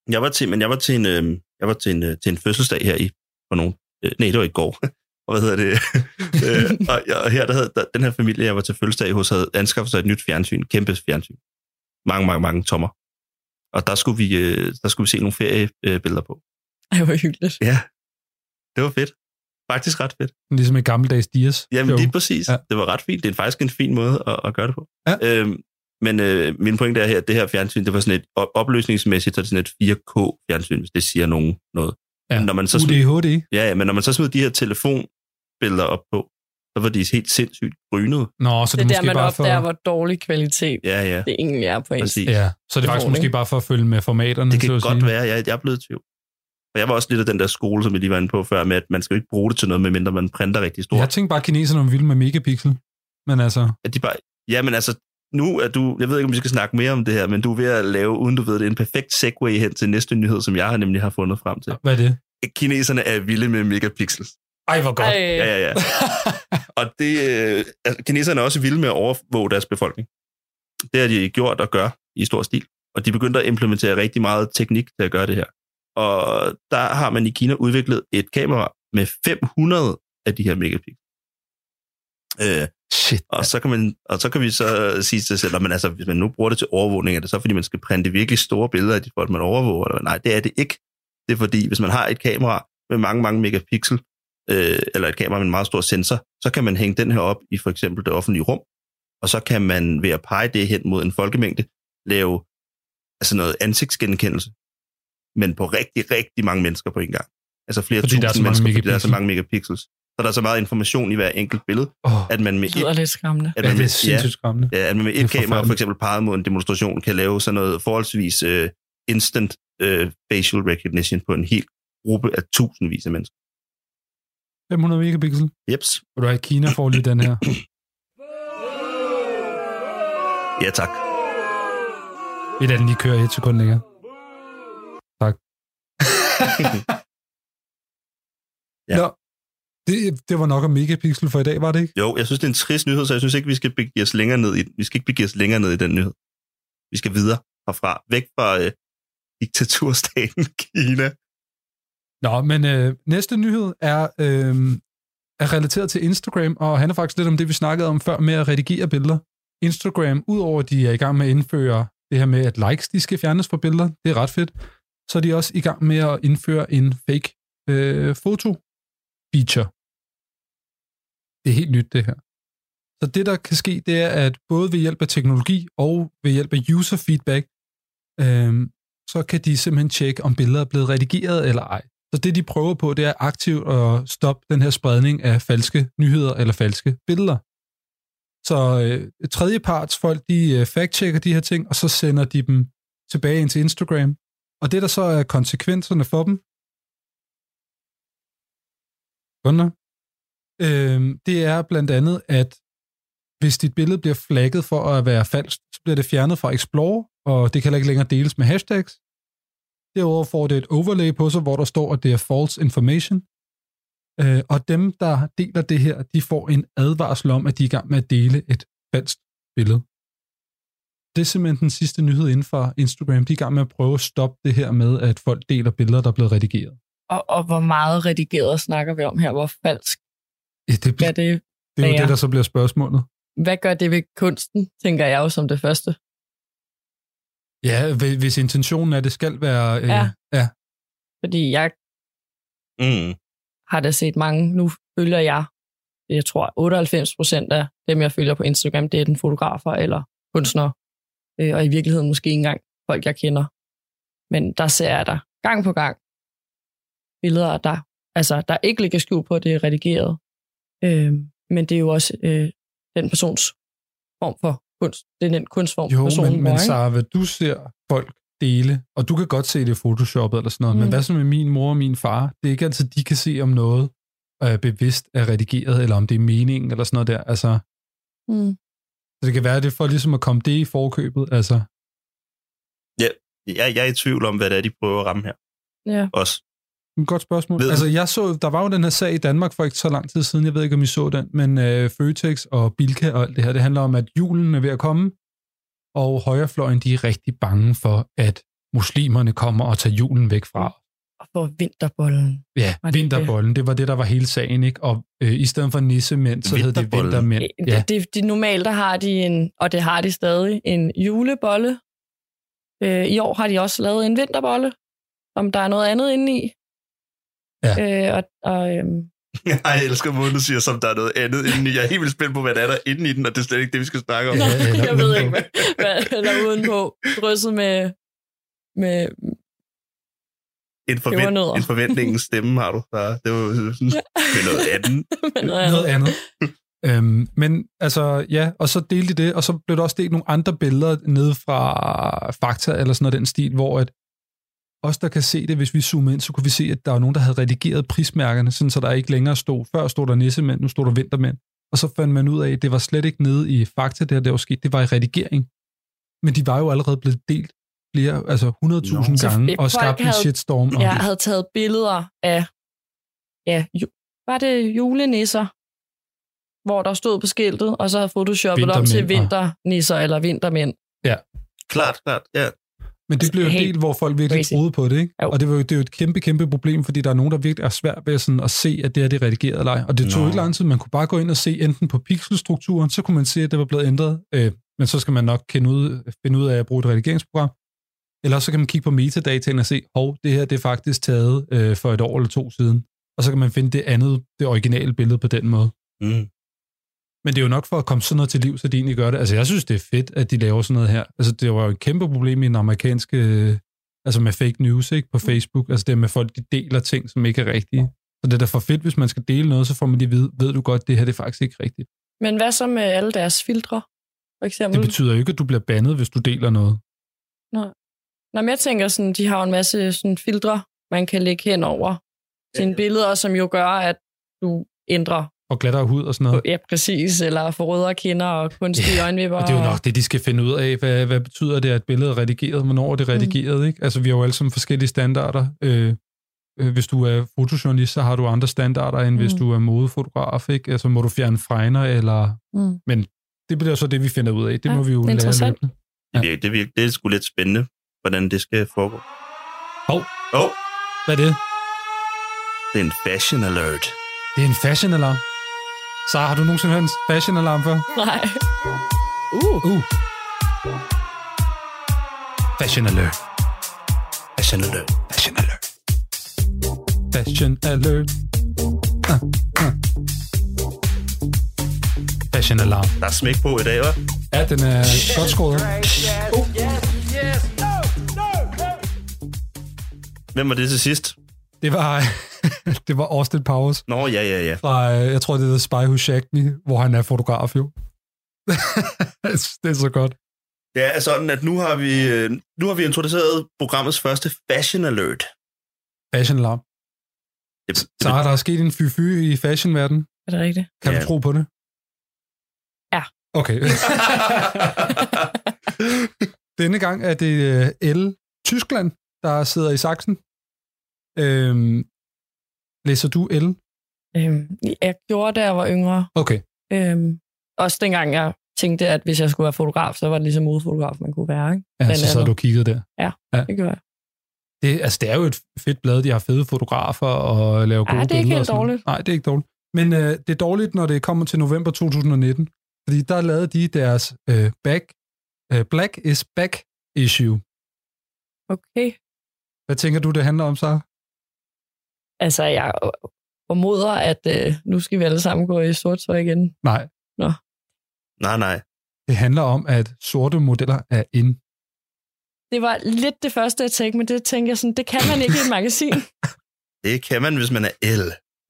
Jeg var til, men jeg var til en, øh, jeg var til en, øh, til en fødselsdag her i, for nogen, øh, nej, det var i går. (laughs) og hvad hedder det? (laughs) øh, og, og, her, der havde, der, den her familie, jeg var til fødselsdag hos, havde anskaffet sig et nyt fjernsyn, kæmpe fjernsyn. Mange, mange, mange tommer. Og der skulle vi, øh, der skulle vi se nogle feriebilleder på. Ej, hvor hyggeligt. Ja, det var fedt. Faktisk ret fedt. ligesom i gammeldags Dias. Jamen lige præcis. Ja. Det var ret fint. Det er faktisk en fin måde at, at gøre det på. Ja. Øhm, men øh, min pointe er her, at det her fjernsyn, det var sådan et op- opløsningsmæssigt, så er det sådan et 4K-fjernsyn, hvis det siger nogen noget. Ja. Men når man så smed, UDHD. ja, ja, men når man så smed de her telefonbilleder op på, så var de helt sindssygt grynede. Nå, så Det det er er der, måske man bare for... opdager, hvor dårlig kvalitet Ja, ja. det egentlig er på. Præcis. Ja, så det er faktisk måske bare for at følge med formaterne. Det kan godt sige. være, jeg, jeg er blevet tvivl. Og jeg var også lidt af den der skole, som jeg lige var inde på før, med at man skal jo ikke bruge det til noget, medmindre man printer rigtig stort. Jeg tænkte bare, at kineserne var vilde med megapixel. Men altså, at de bare, ja, men altså, nu er du, jeg ved ikke, om vi skal snakke mere om det her, men du er ved at lave, uden du ved det, en perfekt segue hen til næste nyhed, som jeg har nemlig har fundet frem til. hvad er det? Kineserne er vilde med megapixels. Ej, hvor godt. Ej, Ja, ja, ja. Og det, øh, altså, kineserne er også vilde med at overvåge deres befolkning. Det har de gjort og gør i stor stil. Og de begyndte at implementere rigtig meget teknik til at gøre det her. Og der har man i Kina udviklet et kamera med 500 af de her megapixels. Øh, Shit. og så, kan man, og så kan vi så sige til sig selv, men altså, hvis man nu bruger det til overvågning, er det så fordi, man skal printe virkelig store billeder af de folk, man overvåger? Eller? Nej, det er det ikke. Det er fordi, hvis man har et kamera med mange, mange megapixel, øh, eller et kamera med en meget stor sensor, så kan man hænge den her op i for eksempel det offentlige rum, og så kan man ved at pege det hen mod en folkemængde, lave altså noget ansigtsgenkendelse, men på rigtig, rigtig mange mennesker på en gang. Altså flere Fordi tusind mennesker, fordi der er så mange megapixels. Så der er så meget information i hver enkelt billede, Oh, at man med et, lidt skræmmende. at ja, man det er med, ja, sindssygt skræmmende. Ja, at man med et kamera for eksempel peget mod en demonstration kan lave sådan noget forholdsvis uh, instant uh, facial recognition på en hel gruppe af tusindvis af mennesker. 500 megapixel. Jeps. Vil du have Kina får lige den her? Ja, tak. Vi lader den lige køre et sekund længere. Tak. (laughs) Ja. Nå, Det, det var nok om megapixel for i dag, var det ikke? Jo, jeg synes, det er en trist nyhed, så jeg synes ikke, vi skal begive os længere ned i, vi skal ikke begive os længere ned i den nyhed. Vi skal videre herfra, væk fra øh, diktaturstaten (laughs) Kina. Nå, men øh, næste nyhed er, øh, er relateret til Instagram, og handler faktisk lidt om det, vi snakkede om før med at redigere billeder. Instagram, udover at de er i gang med at indføre det her med, at likes de skal fjernes fra billeder, det er ret fedt, så er de også i gang med at indføre en fake øh, foto-feature. Det er helt nyt, det her. Så det, der kan ske, det er, at både ved hjælp af teknologi og ved hjælp af user feedback, øh, så kan de simpelthen tjekke, om billeder er blevet redigeret eller ej. Så det, de prøver på, det er aktivt at stoppe den her spredning af falske nyheder eller falske billeder. Så øh, tredjeparts folk, de øh, fact-checker de her ting, og så sender de dem tilbage ind til Instagram. Og det, der så er konsekvenserne for dem, Kunder. Øh, det er blandt andet, at hvis dit billede bliver flagget for at være falsk, så bliver det fjernet fra Explore, og det kan ikke længere deles med hashtags. Derudover får det et overlay på sig, hvor der står, at det er false information. Øh, og dem, der deler det her, de får en advarsel om, at de er i gang med at dele et falsk billede. Det er simpelthen den sidste nyhed inden for Instagram. De er i gang med at prøve at stoppe det her med, at folk deler billeder, der er blevet redigeret. Og, og hvor meget redigeret snakker vi om her? Hvor falsk? Ja, det, Hvad det, det er jo det, der så bliver spørgsmålet. Hvad gør det ved kunsten, tænker jeg jo som det første. Ja, hvi- hvis intentionen er, at det skal være... Øh, Ja. ja. Fordi jeg Mm. har da set mange, nu følger jeg, jeg tror 98 procent af dem, jeg følger på Instagram, det er den fotografer eller kunstner, øh, og i virkeligheden måske ikke engang folk, jeg kender. Men der ser jeg der gang på gang billeder, der, altså, der ikke ligger skjult på, at det er redigeret. Øh, men det er jo også øh, den persons form for kunst. Det er den kunstform, Jo, personen men, men? Sarah, hvad du ser folk dele, og du kan godt se det i Photoshop eller sådan noget, mm. men hvad så med min mor og min far? Det er ikke altid, de kan se, om noget er bevidst er redigeret, eller om det er meningen, eller sådan noget der. Altså, Mm. så det kan være, at det er for ligesom at komme det i forkøbet. Altså, Ja, jeg, jeg er i tvivl om, hvad det er, de prøver at ramme her. Ja. Også. Et godt spørgsmål. Ved Altså, jeg så, der var jo den her sag i Danmark for ikke så lang tid siden, jeg ved ikke, om I så den, men øh, Føtex og Bilka og alt det her, det handler om, at julen er ved at komme, og højrefløjen, de er rigtig bange for, at muslimerne kommer og tager julen væk fra Og for vinterbollen. Ja, Var det vinterbollen, det var det, der var hele sagen, ikke? Og øh, i stedet for nissemænd, så hed det vintermænd. Ja, Det, det, det, normalt der har de en, og det har de stadig, en julebolle. Øh, I år har de også lavet en vinterbolle, om der er noget andet inde i. Ja. Øh, og, og, øhm, (laughs) Jeg elsker måden, du siger, som der er noget andet indeni. Jeg er helt vildt spændt på, hvad der er der inde i den, og det er slet ikke det, vi skal snakke om. Eller jeg ved ikke, hvad, hvad der er udenpå. Drysset med, med En, forvent, en forventningens stemme har du. Der. (laughs) Det var sådan, med noget andet. (laughs) med noget andet. noget andet. øhm, men altså, ja, og så delte de det, og så blev der også delt nogle andre billeder nede fra Fakta, eller sådan noget den stil, hvor at os, der kan se det, hvis vi zoomer ind, så kunne vi se, at der var nogen, der havde redigeret prismærkerne, sådan så der ikke længere stod, før stod der nissemænd, nu stod der vintermænd. Og så fandt man ud af, at det var slet ikke nede i Fakta, det her der var sket, det var i redigering. Men de var jo allerede blevet delt flere, altså 100.000 Nå. Så gange, og skabt en havde- shitstorm. om Jeg det. havde taget billeder af, ja, ju, var det julenisser, hvor der stod på skiltet, og så havde photoshoppet om til vinternisser eller vintermænd. Klart, klart. Ja. Men det blev jo en Helt del, hvor folk virkelig crazy. troede på det, ikke? Jo. Og det, var jo, det er jo et kæmpe, kæmpe problem, fordi der er nogen, der virkelig er svært ved sådan at se, at det er det er redigeret eller ej. Og det tog Nå. ikke lang tid. Man kunne bare gå ind og se enten på pixelstrukturen, så kunne man se, at det var blevet ændret. Øh, men så skal man nok kende ud, finde ud af at bruge et redigeringsprogram. Eller så kan man kigge på metadataen og se, hov, det her det er faktisk taget øh, for et år eller to siden. Og så kan man finde det andet, det originale billede på den måde. Mm. Men det er jo nok for at komme sådan noget til liv, så de egentlig gør det. Altså, jeg synes, det er fedt, at de laver sådan noget her. Altså, det var jo et kæmpe problem i den amerikanske... øh, Altså med fake news, ikke? På Facebook. Altså det med folk, de deler ting, som ikke er rigtige. Så det er da for fedt, hvis man skal dele noget, så får man lige at vide, ved du godt, det her det er faktisk ikke rigtigt. Men hvad så med alle deres filtre, for eksempel? Det betyder jo ikke, at du bliver bandet, hvis du deler noget. Nå, men jeg tænker sådan, de har jo en masse sådan filtre, man kan lægge hen over sine billeder, som jo gør, at du ændrer, Og glattere hud og sådan noget. ja præcis, eller får rødere kinder og kunstige Ja, øjenvipper. Og det er jo nok det, de skal finde ud af. Hvad, hvad betyder det, at billedet er redigeret? Hvornår er det redigeret? Mm. Ikke? Altså, vi har jo alle sammen forskellige standarder. Øh, øh, hvis du er fotojournalist, så har du andre standarder, end mm. hvis Mm. du er modefotograf, ikke? Altså må du fjerne fregner, eller... Mm. Men det bliver så det, vi finder ud af. Det Ja, må vi jo det er lære interessant. løbende. Det, virker, det, virker, det er sgu lidt spændende, hvordan det skal foregå. Hov, Åh, oh, hvad er det? det er en fashion alert. Det er en fashion alarm. Så har du nogensinde hørt en fashion alarm før? Nej. Uh. Uh. Fashion alert. Fashion alert. Fashion alert. Fashion alert. Uh, uh. Fashion alarm. Der er smæk på i dag, hva'? Ja, den er godt skåret. Hvem var det til sidst? Det var, (laughs) det var Austin Powers Nå, ja, ja, ja. fra, øh, jeg tror, det hedder Spy Who Shagged Me, hvor han er fotograf jo. (laughs) det er så godt. Det er sådan, at nu har vi, øh, nu har vi introduceret programmets første fashion alert. Fashion alarm. Så har der sket en fy-fy i fashionverdenen. Er det rigtigt? Kan Ja. du tro på det? Ja. Okay. (laughs) Denne gang er det øh, L. Tyskland, der sidder i saksen. Øhm, læser du L? Øhm, jeg gjorde det, da jeg var yngre. Okay. Øhm, også dengang jeg tænkte, at hvis jeg skulle være fotograf, så var det ligesom modefotograf, man kunne være. Ikke? Ja, så sad andet. du og kiggede der. Ja, Ja. det gør jeg. Det, altså, det er jo et fedt blad, de har fede fotografer og laver gode det er ikke billeder helt dårligt. Nej, det er ikke dårligt. Men øh, det er dårligt, når det kommer til november 2019. Fordi der lavede de deres øh, back, øh, Black is Back issue. Okay. Hvad tænker du, det handler om, så? Altså, jeg formoder, at øh, nu skal vi alle sammen gå i sort tøj igen. Nej, nej, nej. det handler om, at sorte modeller er in. Det var lidt det første, jeg tænkte, men det tænkte jeg sådan, det kan man ikke i et (laughs) magasin. Det kan man, hvis man er L.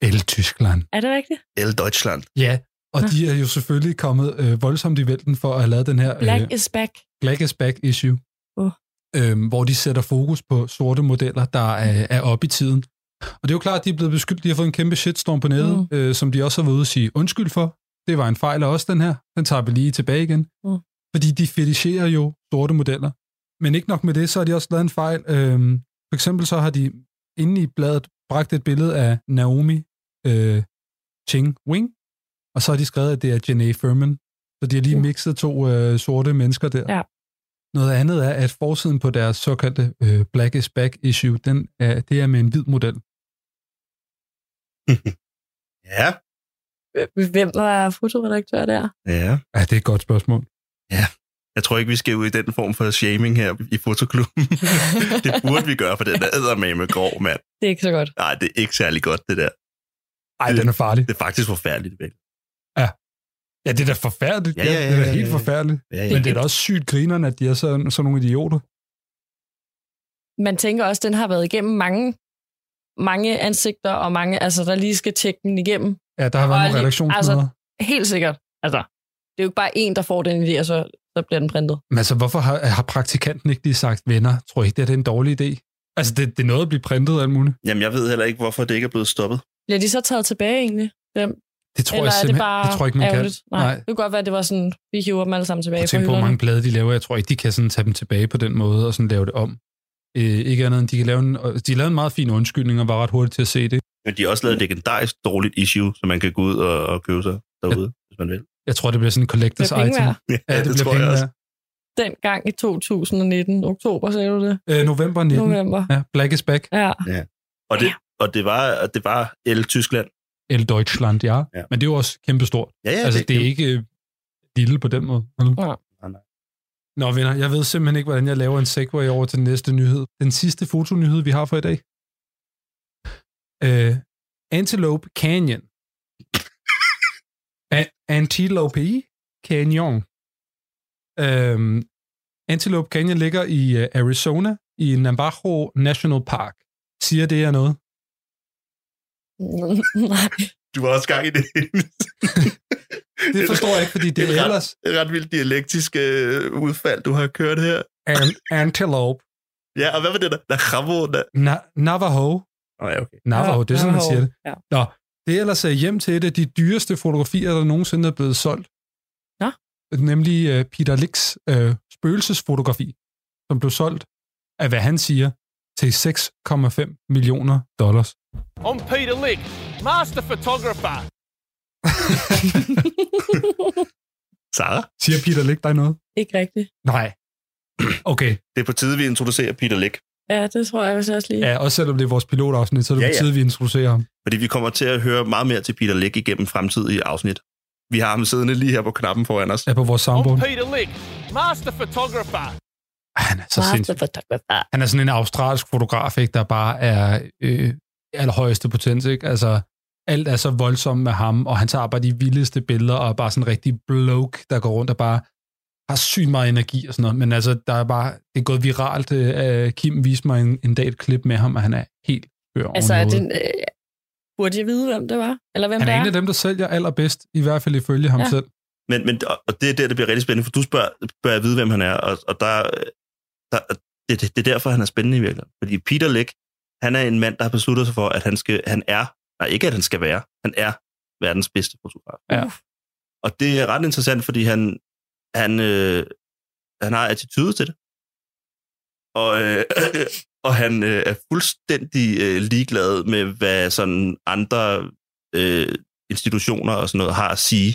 El Tyskland. er det rigtigt? L Deutschland. Ja, og de er jo selvfølgelig kommet øh, voldsomt i vælten for at have lavet den her Black øh, is back. Black is Back issue. Uh. Øhm, hvor de sætter fokus på sorte modeller, der er, er oppe i tiden. Og det er jo klart, at de er blevet beskyldt, de har fået en kæmpe shitstorm på nettet, Mm. mm. øh, som de også har været ude at sige undskyld for. Det var en fejl af os, den her. Den tager vi lige tilbage igen. Mm. Fordi de fetisherer jo sorte modeller. Men ikke nok med det, så har de også lavet en fejl. Øhm, for eksempel så har de inde i bladet bragt et billede af Naomi øh, Ching Wing, og så har de skrevet, at det er Janae Furman. Så de har lige Uh. mixet to øh, sorte mennesker der. Ja. Noget andet er, at forsiden på deres såkaldte øh, Black is Back issue, den er, det er med en hvid model. (laughs) Ja, Hvem er fotoredaktør der? ja. Ja, det er et godt spørgsmål. Jeg tror ikke, vi skal ud i den form for shaming her i fotoklubben. (laughs) det burde vi gøre, for den er med grov, mand. Det er ikke så godt. Nej, det er ikke særlig godt, det der. Ej, den er farlig. Det er faktisk forfærdeligt, vel? Ja, det er da forfærdeligt. Ja, ja, ja, det er da ja, helt ja. forfærdeligt. Ja, ja. Men det er da også sygt grinerne, at de er sådan, sådan nogle idioter. Man tænker også, at den har været igennem mange, mange ansigter, og mange, altså der lige skal tjekke den igennem. Ja, der har været Og nogle redaktionsmøder. Altså, helt sikkert. Altså, det er jo ikke bare en, der får den idé, og så, så bliver den printet. Men altså, hvorfor har, har praktikanten ikke lige sagt, venner, tror I ikke, det er en dårlig idé? Altså, det, det er noget at blive printet og alt muligt. Jamen, jeg ved heller ikke, hvorfor det ikke er blevet stoppet. Bliver de så taget tilbage egentlig? Dem? Det tror Eller jeg er det simpelthen bare det tror jeg ikke, man ærgerligt? kan. Nej. Det kunne godt være, at det var sådan, vi hiver dem alle sammen tilbage fra tænke på, hvor mange blade de laver. Jeg tror ikke, de kan sådan tage dem tilbage på den måde og sådan lave det om. Øh, ikke andet end, de kan lave en, de lavede en meget fin undskyldning og var ret hurtigt til at se det. Men de har også lavet et legendarisk dårligt issue, som man kan gå ud og, og købe sig derude, ja. hvis man vil. Jeg tror, det bliver sådan en collectors Det item. Ja, Ja, det, det bliver tror jeg penge også. værd. Den gang i 2019, oktober, sagde du det? Øh, november 19. November. Ja, Black is Back. Ja. Og det, og det var, og det var L Tyskland. El Deutschland, ja. Ja. ja. Men det er jo også kæmpestort. Ja, ja, altså, det er ikke øh, lille på den måde. Eller? Nej. Nå, venner, jeg ved simpelthen ikke, hvordan jeg laver en segway over til den næste nyhed. Den sidste fotonyhed, vi har for i dag. Uh, Antelope Canyon. A- Antelope Canyon. Um, Antelope Canyon ligger i uh, Arizona, i Navajo National Park. Siger det her noget? (laughs) Nej. Du var også gang i det. (laughs) Det forstår jeg ikke, fordi det er er ret, ellers et ret vildt dialektisk øh, udfald, du har kørt her. an- Antelope. Ja, og hvad var det der? Der... Na- Navajo. Oh, ja, okay. Navajo, det er sådan, man siger det. Ja. Nå, det er ellers øh, hjem til et af de dyreste fotografier, der nogensinde er blevet solgt. Nå. Nemlig uh, Peter Licks uh, spøgelsesfotografi, som blev solgt af, hvad han siger, til 6,5 millioner dollars. I'm Peter Lick, master photographer. (laughs) Sara? Siger Peter Lick dig noget? Ikke rigtigt. Nej. Okay. Det er på tide, vi introducerer Peter Lick. Ja, det tror jeg også lige. Ja, også selvom det er vores pilotafsnit, så er det Ja, ja, på ja. tide, vi introducerer ham. Fordi vi kommer til at høre meget mere til Peter Lick igennem fremtidige afsnit. Vi har ham siddende lige her på knappen foran os. Ja, på vores soundboard. Peter Lick, master photographer. Han er så Master. Han er sådan en australsk fotograf, ikke, der bare er øh, allerhøjeste potens. Ikke? Altså, alt er så voldsomt med ham, og han tager bare de vildeste billeder, og er bare sådan en rigtig bloke, der går rundt og bare har sygt meget energi og sådan noget. Men altså, der er bare, det er gået viralt. Øh, Kim viste mig en, en dag et klip med ham, og han er helt over Altså, er noget. det, øh, burde jeg vide, hvem det var? Eller hvem Han det er er? en af dem, der sælger allerbedst, i hvert fald ifølge ham Ja. selv. Men, men, og det er der, det bliver rigtig spændende, for du spørger, spørger jeg vide, hvem han er, og, og der, der, det, det, det er derfor, han er spændende i virkeligheden. Fordi Peter Lick, han er en mand, der har besluttet sig for, at han, skal, han er, nej ikke at han skal være, han er verdens bedste fotograf. Ja. Og det er ret interessant, fordi han, han, øh, han har attitude til det. Og, øh, (coughs) og han øh, er fuldstændig øh, ligeglad med, hvad sådan andre øh, institutioner og sådan noget har at sige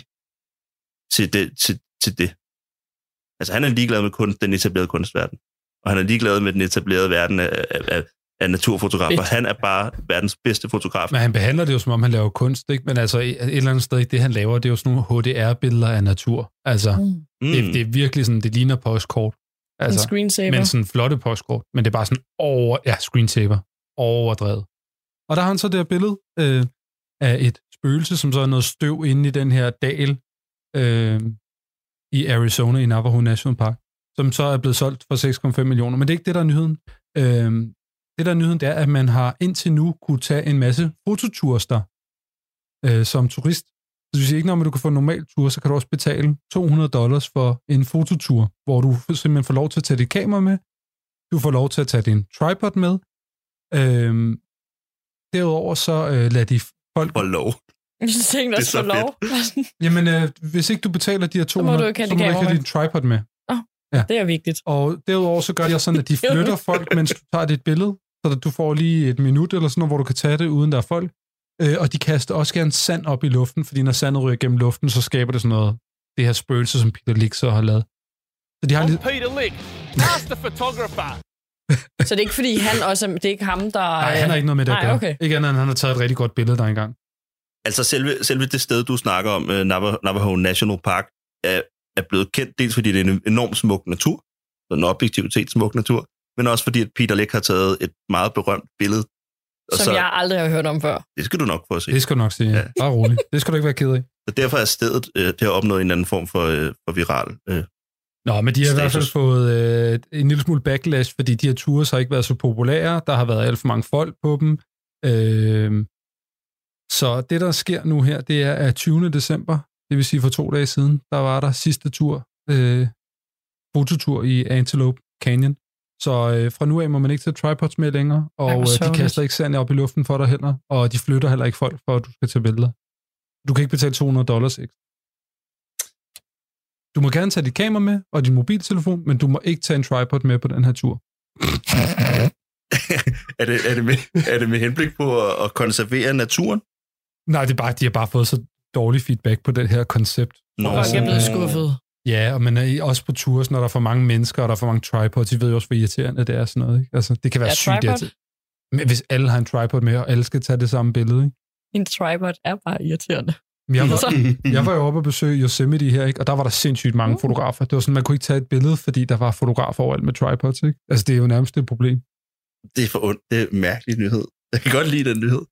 til det. Til, til det. Altså han er ligeglad med kunst, den etablerede kunstverden. Og han er ligeglad med den etablerede verden af, af, af, af naturfotografer. Fedt. Han er bare verdens bedste fotograf. Men han behandler det jo, som om han laver kunst, ikke? Men altså, et eller andet sted, det han laver, det er jo sådan nogle HDR-billeder af natur. Altså, Mm. det, det er virkelig sådan, det ligner postkort. Altså, en screensaver. Men sådan flotte postkort. Men det er bare sådan over, ja, screensaver. Overdrevet. Og der har han så det her billede øh, af et spøgelse, som så er noget støv inde i den her dal øh, i Arizona i Navajo National Park, som så er blevet solgt for 6,5 millioner. Men det er ikke det, der er nyheden. Øh, det, der er nyheden, det er, at man har indtil nu kunne tage en masse fototurister øh, som turist. Så sige ikke, når du kan få en normal tur, så kan du også betale 200 dollars for en fototur, hvor du simpelthen får lov til at tage dit kamera med, du får lov til at tage din tripod med. Øhm, derudover så øh, lader de folk... For lov. Jeg tænkte Det er også så for lov. (laughs) Jamen, øh, hvis ikke du betaler de her 200, må du ikke have så må du ikke have din tripod med. Ja. Det er vigtigt. Og derudover så gør de også sådan, at de flytter folk, mens du tager dit billede, så at du får lige et minut eller sådan noget, hvor du kan tage det, uden der er folk. Øh, og de kaster også gerne sand op i luften, fordi når sandet ryger gennem luften, så skaber det sådan noget, det her spøgelse, som Peter Lick så har lavet. Så de har lidt... Peter Lick, master photographer. (laughs) Så det er ikke, fordi han også det er ikke ham, der... Nej, han har ikke noget med det at Nej, gøre. okay. Ikke andet end, han har taget et rigtig godt billede der engang. Altså selve, selve det sted, du snakker om, uh, Navajo, Navajo National Park, er, er blevet kendt dels fordi det er en enormt smuk natur, en objektivitet smuk natur, men også fordi at Peter Lick har taget et meget berømt billede. Og Som så, jeg aldrig har hørt om før. Det skal du nok få at se. Det skal du nok sige. Ja. Bare roligt. Det skal du ikke være ked af. Så derfor er stedet, øh, det har opnået en anden form for, øh, for viral. Øh. Nå, men de har i hvert fald Status. fået øh, en lille smule backlash, fordi de her tours har ikke været så populære. Der har været alt for mange folk på dem. Øh, så det, der sker nu her, det er at 20. december, det vil sige for to dage siden, der var der sidste tur, øh, fototur i Antelope Canyon. Så øh, fra nu af må man ikke tage tripods med længere, og Ej, øh, de kaster ikke sand op i luften for dig heller, og de flytter heller ikke folk, for at du skal tage billeder. Du kan ikke betale 200 dollars ekstra. Du må gerne tage dit kamera med og din mobiltelefon, men du må ikke tage en tripod med på den her tur. (laughs) er, det, er, det med, er det med henblik på at, at konservere naturen? Nej, det er bare, de har bare fået så dårlig feedback på det her koncept. Nå. Folk er blevet skuffet. Ja, og man er også på tours, når der er for mange mennesker, og der er for mange tripods. De ved jo også, hvor irriterende det er sådan noget. Ikke? Altså, det kan være Ja, sygt irriterende. Men hvis alle har en tripod med, og alle skal tage det samme billede. Ikke? En tripod er bare irriterende. Jeg var, (laughs) jeg var jo oppe og besøge Yosemite her, ikke? og der var der sindssygt mange Uh. fotografer. Det var sådan, man kunne ikke tage et billede, fordi der var fotografer overalt med tripods. Ikke? Altså, det er jo nærmest et problem. Det er for ondt. Det er en mærkelig nyhed. Jeg kan godt lide den nyhed.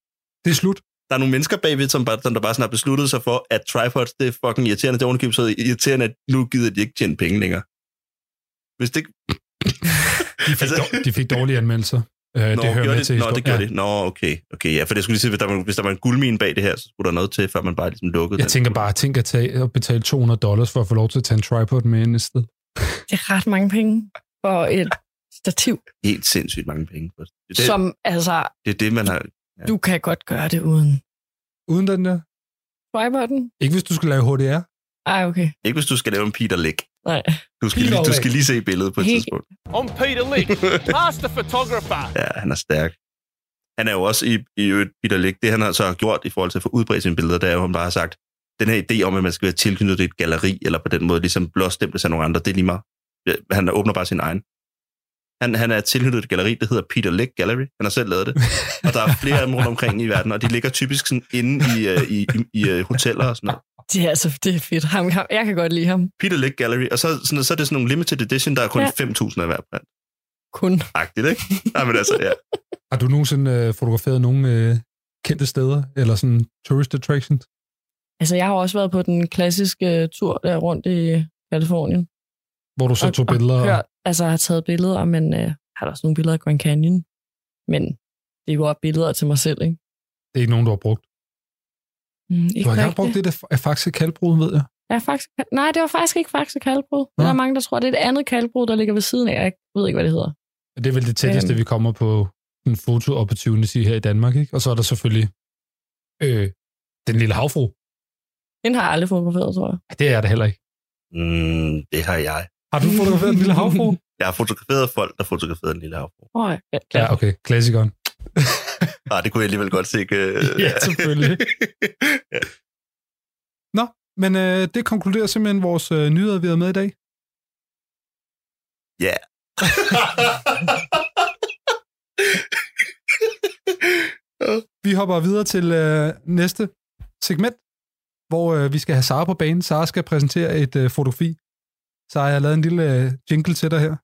Det er slut. Der er nogle mennesker bagved, som, bare, som der bare sådan har besluttet sig for, at tripods, det er fucking irriterende. Det er ovenikøbet så irriterende, at nu gider de ikke tjene penge længere. Hvis det ikke... De fik, dår, de fik dårlige anmeldelser. Øh, Nå, det hører med det, til Nå, det gjorde Ja. det. Nå, okay. okay ja, for det skulle lige sige, hvis der, var, hvis der var en guldmine bag det her, så skulle der noget til, før man bare ligesom lukkede Jeg den. tænker bare, tænk at tage og betale 200 dollars for at få lov til at tage en tripod med ind et sted. Det er ret mange penge for et stativ, Helt sindssygt mange penge. det. Det, det, som altså, det er det, man har... ja. du kan godt gøre det uden Uden den der? tripoden. Ikke hvis du skal lave HDR. Ej, okay. Ikke hvis du skal lave en Peter Lick. Nej. Du skal, lige, du skal lige se billedet på et Helt- tidspunkt. I'm Peter Lick, master photographer. Ja, han er stærk. Han er jo også i, i øvrigt Peter Lick. Det han har så har gjort i forhold til at få udbredt sine billeder, det er jo, han bare har sagt, den her idé om, at man skal være tilknyttet til et galeri, eller på den måde ligesom blåstemples af nogle andre, det er lige meget. Han åbner bare sin egen. Han, han er tilknyttet et galeri, der hedder Peter Lick Gallery. Han har selv lavet det. Og der er flere af dem rundt omkring i verden, og de ligger typisk sådan inde i, øh, i, i, i øh, hoteller og sådan noget. Det er, altså, det er fedt. Ham, ham, jeg kan godt lide ham. Peter Lick Gallery, og så, sådan, så er det sådan nogle limited edition, der er kun Ja. ja. 5.000 af hver print. Kun. Agtigt, ikke? Nej, men altså, ja. (laughs) Har du nogensinde øh, fotograferet nogle øh, kendte steder, eller sådan tourist attractions? Altså, jeg har også været på den klassiske tur der rundt i Kalifornien. Hvor du så tog billeder? Og Og, hørt, altså, jeg har taget billeder, men øh, har der også nogle billeder af Grand Canyon. Men det er jo også billeder til mig selv, ikke? det er ikke nogen, du har brugt. Mm, Du ikke har engang rigtigt. brugt det der af Faxe Kalbrud, ved jeg. Ja, faktisk, nej, det var faktisk ikke Faxe Kalbrud. Nå. Der er mange, der tror, det er et andet kalbrud, der ligger ved siden af. Jeg ved ikke, hvad det hedder. Det er vel det tætteste, Øhm. vi kommer på en foto opportunity her i Danmark, ikke? Og så er der selvfølgelig øh, den lille havfru. Den har jeg aldrig fotograferet, tror jeg. Ja, Det er det heller ikke. Mm, det har jeg. Har du fotograferet den lille havfru? (laughs) Jeg har fotograferet folk, der fotograferede en lille havfru. Oh, ja, ja, okay. Klassikeren. (laughs) Ah, det kunne jeg alligevel godt se. Ikke? (laughs) Ja, selvfølgelig. Nå, men øh, det konkluderer simpelthen vores øh, nyheder, vi har med i dag. Ja. Vi hopper videre til øh, næste segment, hvor øh, vi skal have Sara på banen. Sara skal præsentere et øh, fotografi. Så har jeg lavet en lille øh, jingle til dig her.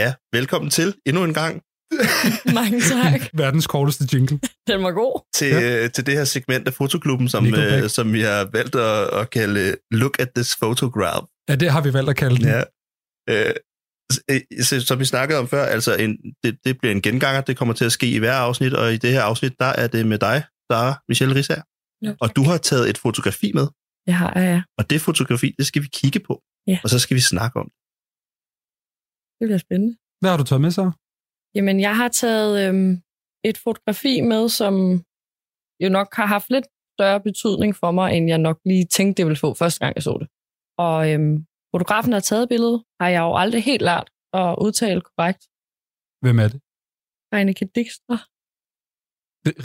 Ja, velkommen til endnu en gang (laughs) Mange tak. (laughs) Verdens korteste jingle. (laughs) Den var god. til, ja. til det her segment af Fotoklubben, som, øh, som vi har valgt at, at kalde Look at this photograph. Ja, det har vi valgt at kalde den. Ja. Øh, øh, så, som vi snakkede om før, altså en, det, det bliver en genganger, det kommer til at ske i hver afsnit, og i det her afsnit, der er det med dig, Sara Michelle Risser. Og du har taget et fotografi med, Det har jeg, ja. og det fotografi, det skal vi kigge på, Ja. og så skal vi snakke om det. Det bliver spændende. Hvad har du taget med så? Jamen, jeg har taget øhm, et fotografi med, som jo nok har haft lidt større betydning for mig, end jeg nok lige tænkte, det ville få første gang, jeg så det. Og øhm, fotografen, der har taget billedet, har jeg jo aldrig helt lært at udtale korrekt. Hvem er det? Reineke Dijkstra.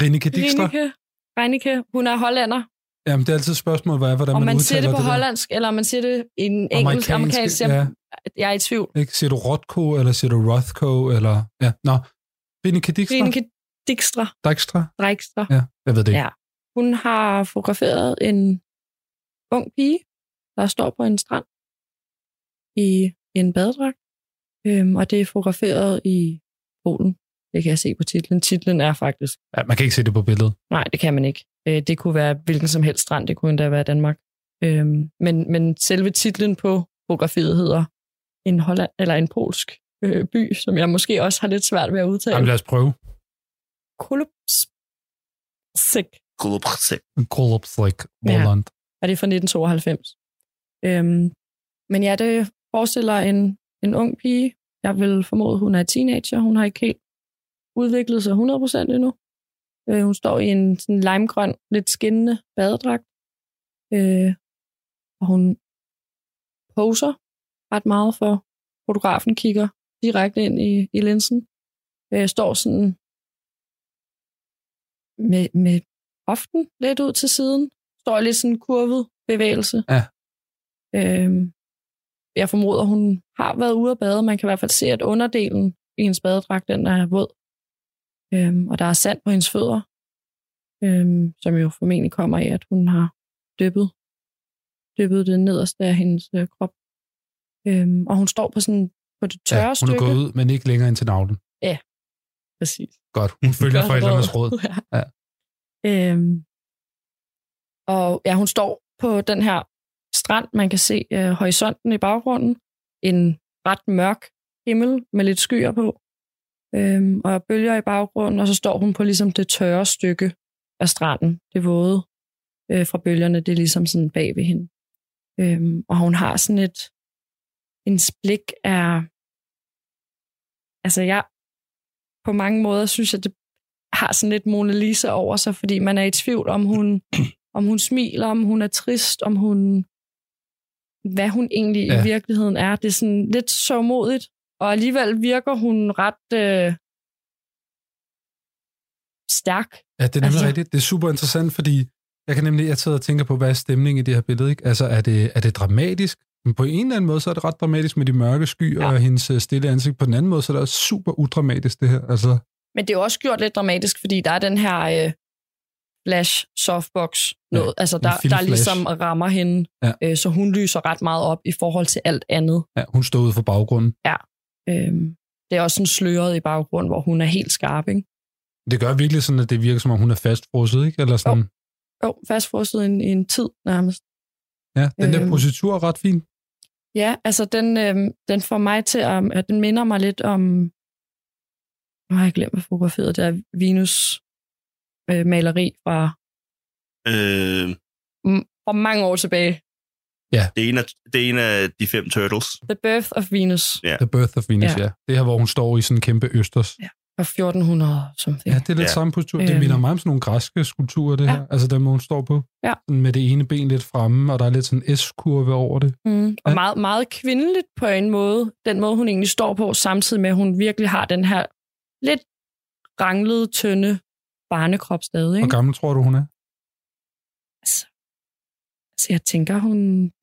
Rinike Dijkstra? Reineke, Reineke, hun er hollander, Jamen, det er altid et spørgsmål, hvad, hvordan om man, man siger udtaler det på der. hollandsk, eller om man siger det i en engelsk, Amerikansk, ja. jeg er i tvivl. Ikke? Siger du Rothko, eller siger du Rothko, eller... Ja, nå. Rinike Dijkstra? Reineke Dijkstra. Dijkstra? Dijkstra. Ja, jeg ved det ikke. Ja. Hun har fotograferet en ung pige, der står på en strand i en badedragt. Øhm, og det er fotograferet i Polen. Det kan jeg se på titlen. Titlen er faktisk... Ja, man kan ikke se det på billedet. Nej, det kan man ikke. Øh, det kunne være hvilken som helst strand. Det kunne endda være Danmark. Øhm, men, men selve titlen på fotografiet hedder en, Holland, eller en polsk øh, by, som jeg måske også har lidt svært ved at udtale. Jamen, lad os prøve. Kolupsik. Kolopsik. Kolopsik, Roland. Og det er fra 1992. Øhm, men ja, det forestiller en, en ung pige. Jeg vil formode, hun er teenager. Hun har ikke helt udviklet sig 100% endnu. Øh, hun står i en sådan limegrøn, lidt skinnende badedragt. Øh, og hun poser ret meget for fotografen, kigger direkte ind i, i linsen. Øh, står sådan med, med hoften lidt ud til siden. Står lidt sådan en kurvet bevægelse. Ja. Øhm, jeg formoder, hun har været ude at bade. Man kan i hvert fald se, at underdelen i hendes badedragt, den er våd. Øhm, og der er sand på hendes fødder, øhm, som jo formentlig kommer af, at hun har dyppet, dyppet det nederste af hendes øh, krop. Øhm, og hun står på sådan på det tørre Ja, hun stykke. er gået ud, men ikke længere ind til navlen. Ja, præcis. Godt, hun (laughs) følger forældrenes råd. (laughs) Ja. Ja. Øhm, og ja, hun står på den her strand. Man kan se øh, horisonten i baggrunden. En ret mørk himmel med lidt skyer på. Øhm, og bølger i baggrunden, og så står hun på ligesom det tørre stykke af stranden. Det våde øh, fra bølgerne, det er ligesom sådan bag ved hende. Øhm, og hun har sådan et en blik af altså jeg på mange måder synes jeg, det har sådan lidt Mona Lisa over sig, fordi man er i tvivl, om hun, (clears throat) Om hun smiler, om hun er trist, om hun... Hvad hun egentlig. Ja. i virkeligheden er. Det er sådan lidt så modigt. Og alligevel virker hun ret øh, stærk. Ja, det er nemlig Altså- rigtigt. Det er super interessant, fordi jeg kan nemlig, jeg sidder og tænker på, hvad er stemningen i det her billede, ikke? Altså, er det, er det dramatisk? Men på en eller anden måde, så er det ret dramatisk med de mørke skyer ja. og hendes øh, stille ansigt. På den anden måde, så er det også super udramatisk, det her. Altså, Men det er jo også gjort lidt dramatisk, fordi der er den her øh, flash softbox noget, ja, altså der, der ligesom rammer hende, Ja. øh, så hun lyser ret meget op i forhold til alt andet. ja, hun står ude for baggrunden. Ja. Øhm, det er også sådan sløret i baggrunden, hvor hun er helt skarp, ikke? Det gør virkelig sådan, at det virker som om, hun er fastfrosset, ikke? Eller sådan. Jo, fastfrosset i en, i en tid nærmest. Ja, den der Øhm. positur er ret fin. Ja, altså den, øh, den får mig til at, at den minder mig lidt om, nu har jeg glemt, hvad fotografiet det er, Venus øh, maleri fra, Øh, mm, fra mange år tilbage. Det, er en af, det er en af de fem turtles. The Birth of Venus Ja. The Birth of Venus, Ja. ja. ja. Det her, hvor hun står i sådan en kæmpe østers. Ja, fra 1400 something. ja det er lidt Ja. ja. samme positur. Det Øhm. minder meget om sådan nogle græske skulpturer, det Ja. her. Altså den måde, hun står på. Ja. Sådan Med det ene ben lidt fremme, og der er lidt sådan en S-kurve over det. Mm. Og Ja. meget, meget kvindeligt på en måde. Den måde, hun egentlig står på, samtidig med, at hun virkelig har den her lidt ranglede, tynde barnekrop stadig. Hvor Ikke? gammel tror du, hun er? Altså, altså, jeg tænker, hun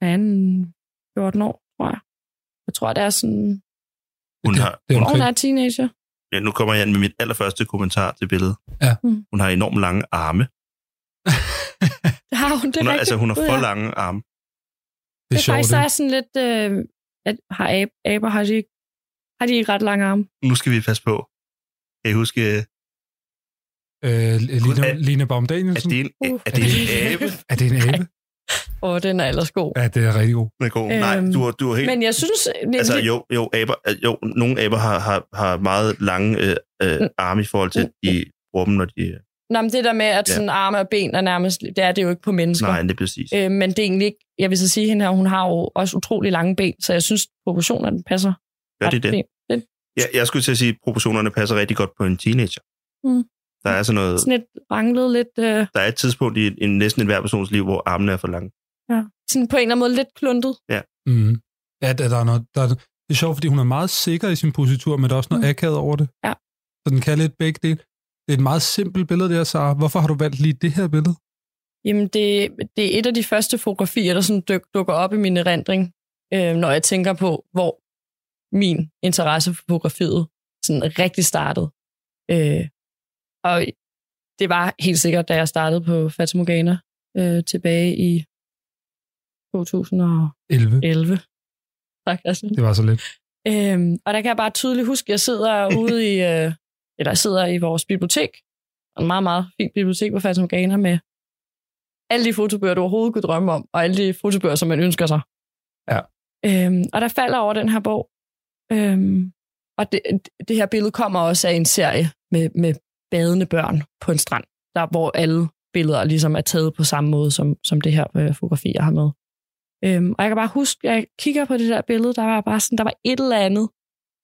er en 14 år, tror jeg. Jeg tror, det er sådan... Hun det, har, det er Hun omkring. er teenager. ja, nu kommer jeg ind med mit allerførste kommentar til billedet. Ja. Mm. Hun har enormt lange arme. Det (laughs) har hun, det er Hun har, altså, hun har for lange arme. Det er Det er faktisk, sjovt, er sådan lidt... Øh, at, har ab, aber, har de, ikke, har de ikke ret lange arme? Nu skal vi passe på. Kan I huske, det. Øh, Lina, Er- Lina Baum er Danielsen. det en, Uh. er det en abe? Er det en abe? Åh, den er ellers god. Ja, det er rigtig god. Den er god. Nej, Øhm, du, har- du har helt... Men jeg synes... Altså jo, jo, aber, øh, jo nogle aber har, har, har meget lange øh, øh, Mm. arme i forhold til, at de bruger dem, når de... Nå, men det der med, at Ja. sådan arme og ben er nærmest... Det er det jo ikke på mennesker. Nej, det er præcis. Øh, men det er egentlig ikke... Jeg vil så sige, hende her, hun har jo også utrolig lange ben, så jeg synes, proportionerne passer Gør de det? Det Ja, jeg skulle til at sige, at proportionerne passer rigtig godt på en teenager. Mm. Der er sådan noget... sådan lidt ranglet, lidt... Øh, Der er et tidspunkt i en, næsten enhver persons liv, hvor armene er for lange. ja. Sådan på en eller anden måde lidt kluntet. Mm. Ja, der, der er noget, der, er- det er sjovt, fordi hun er meget sikker i sin positur, men der er også noget Mm. akavet over det. Ja. Så den kan lidt begge dele. Det er et meget simpelt billede, det her, Sara. Hvorfor har du valgt lige det her billede? Jamen, det, det er et af de første fotografier, der sådan duk, dukker op i min erindring, øh, når jeg tænker på, hvor min interesse for fotografiet sådan rigtig startede. Øh, og det var helt sikkert, da jeg startede på Fata Morgana øh, tilbage i 2011. 11. Tak, Christian. Det var så lidt. Øhm, og der kan jeg bare tydeligt huske, at jeg sidder ude i, øh, eller jeg sidder i vores bibliotek, en meget, meget fint bibliotek på Fata Morgana med alle de fotobøger, du overhovedet kunne drømme om, og alle de fotobøger, som man ønsker sig. Ja. Øhm, og der falder over den her bog. Øhm, og det, det her billede kommer også af en serie med, med badende børn på en strand, der hvor alle billeder ligesom er taget på samme måde, som, som det her øh, fotografi, jeg har med. Øhm, og jeg kan bare huske, jeg kigger på det der billede, der var bare sådan, der var et eller andet,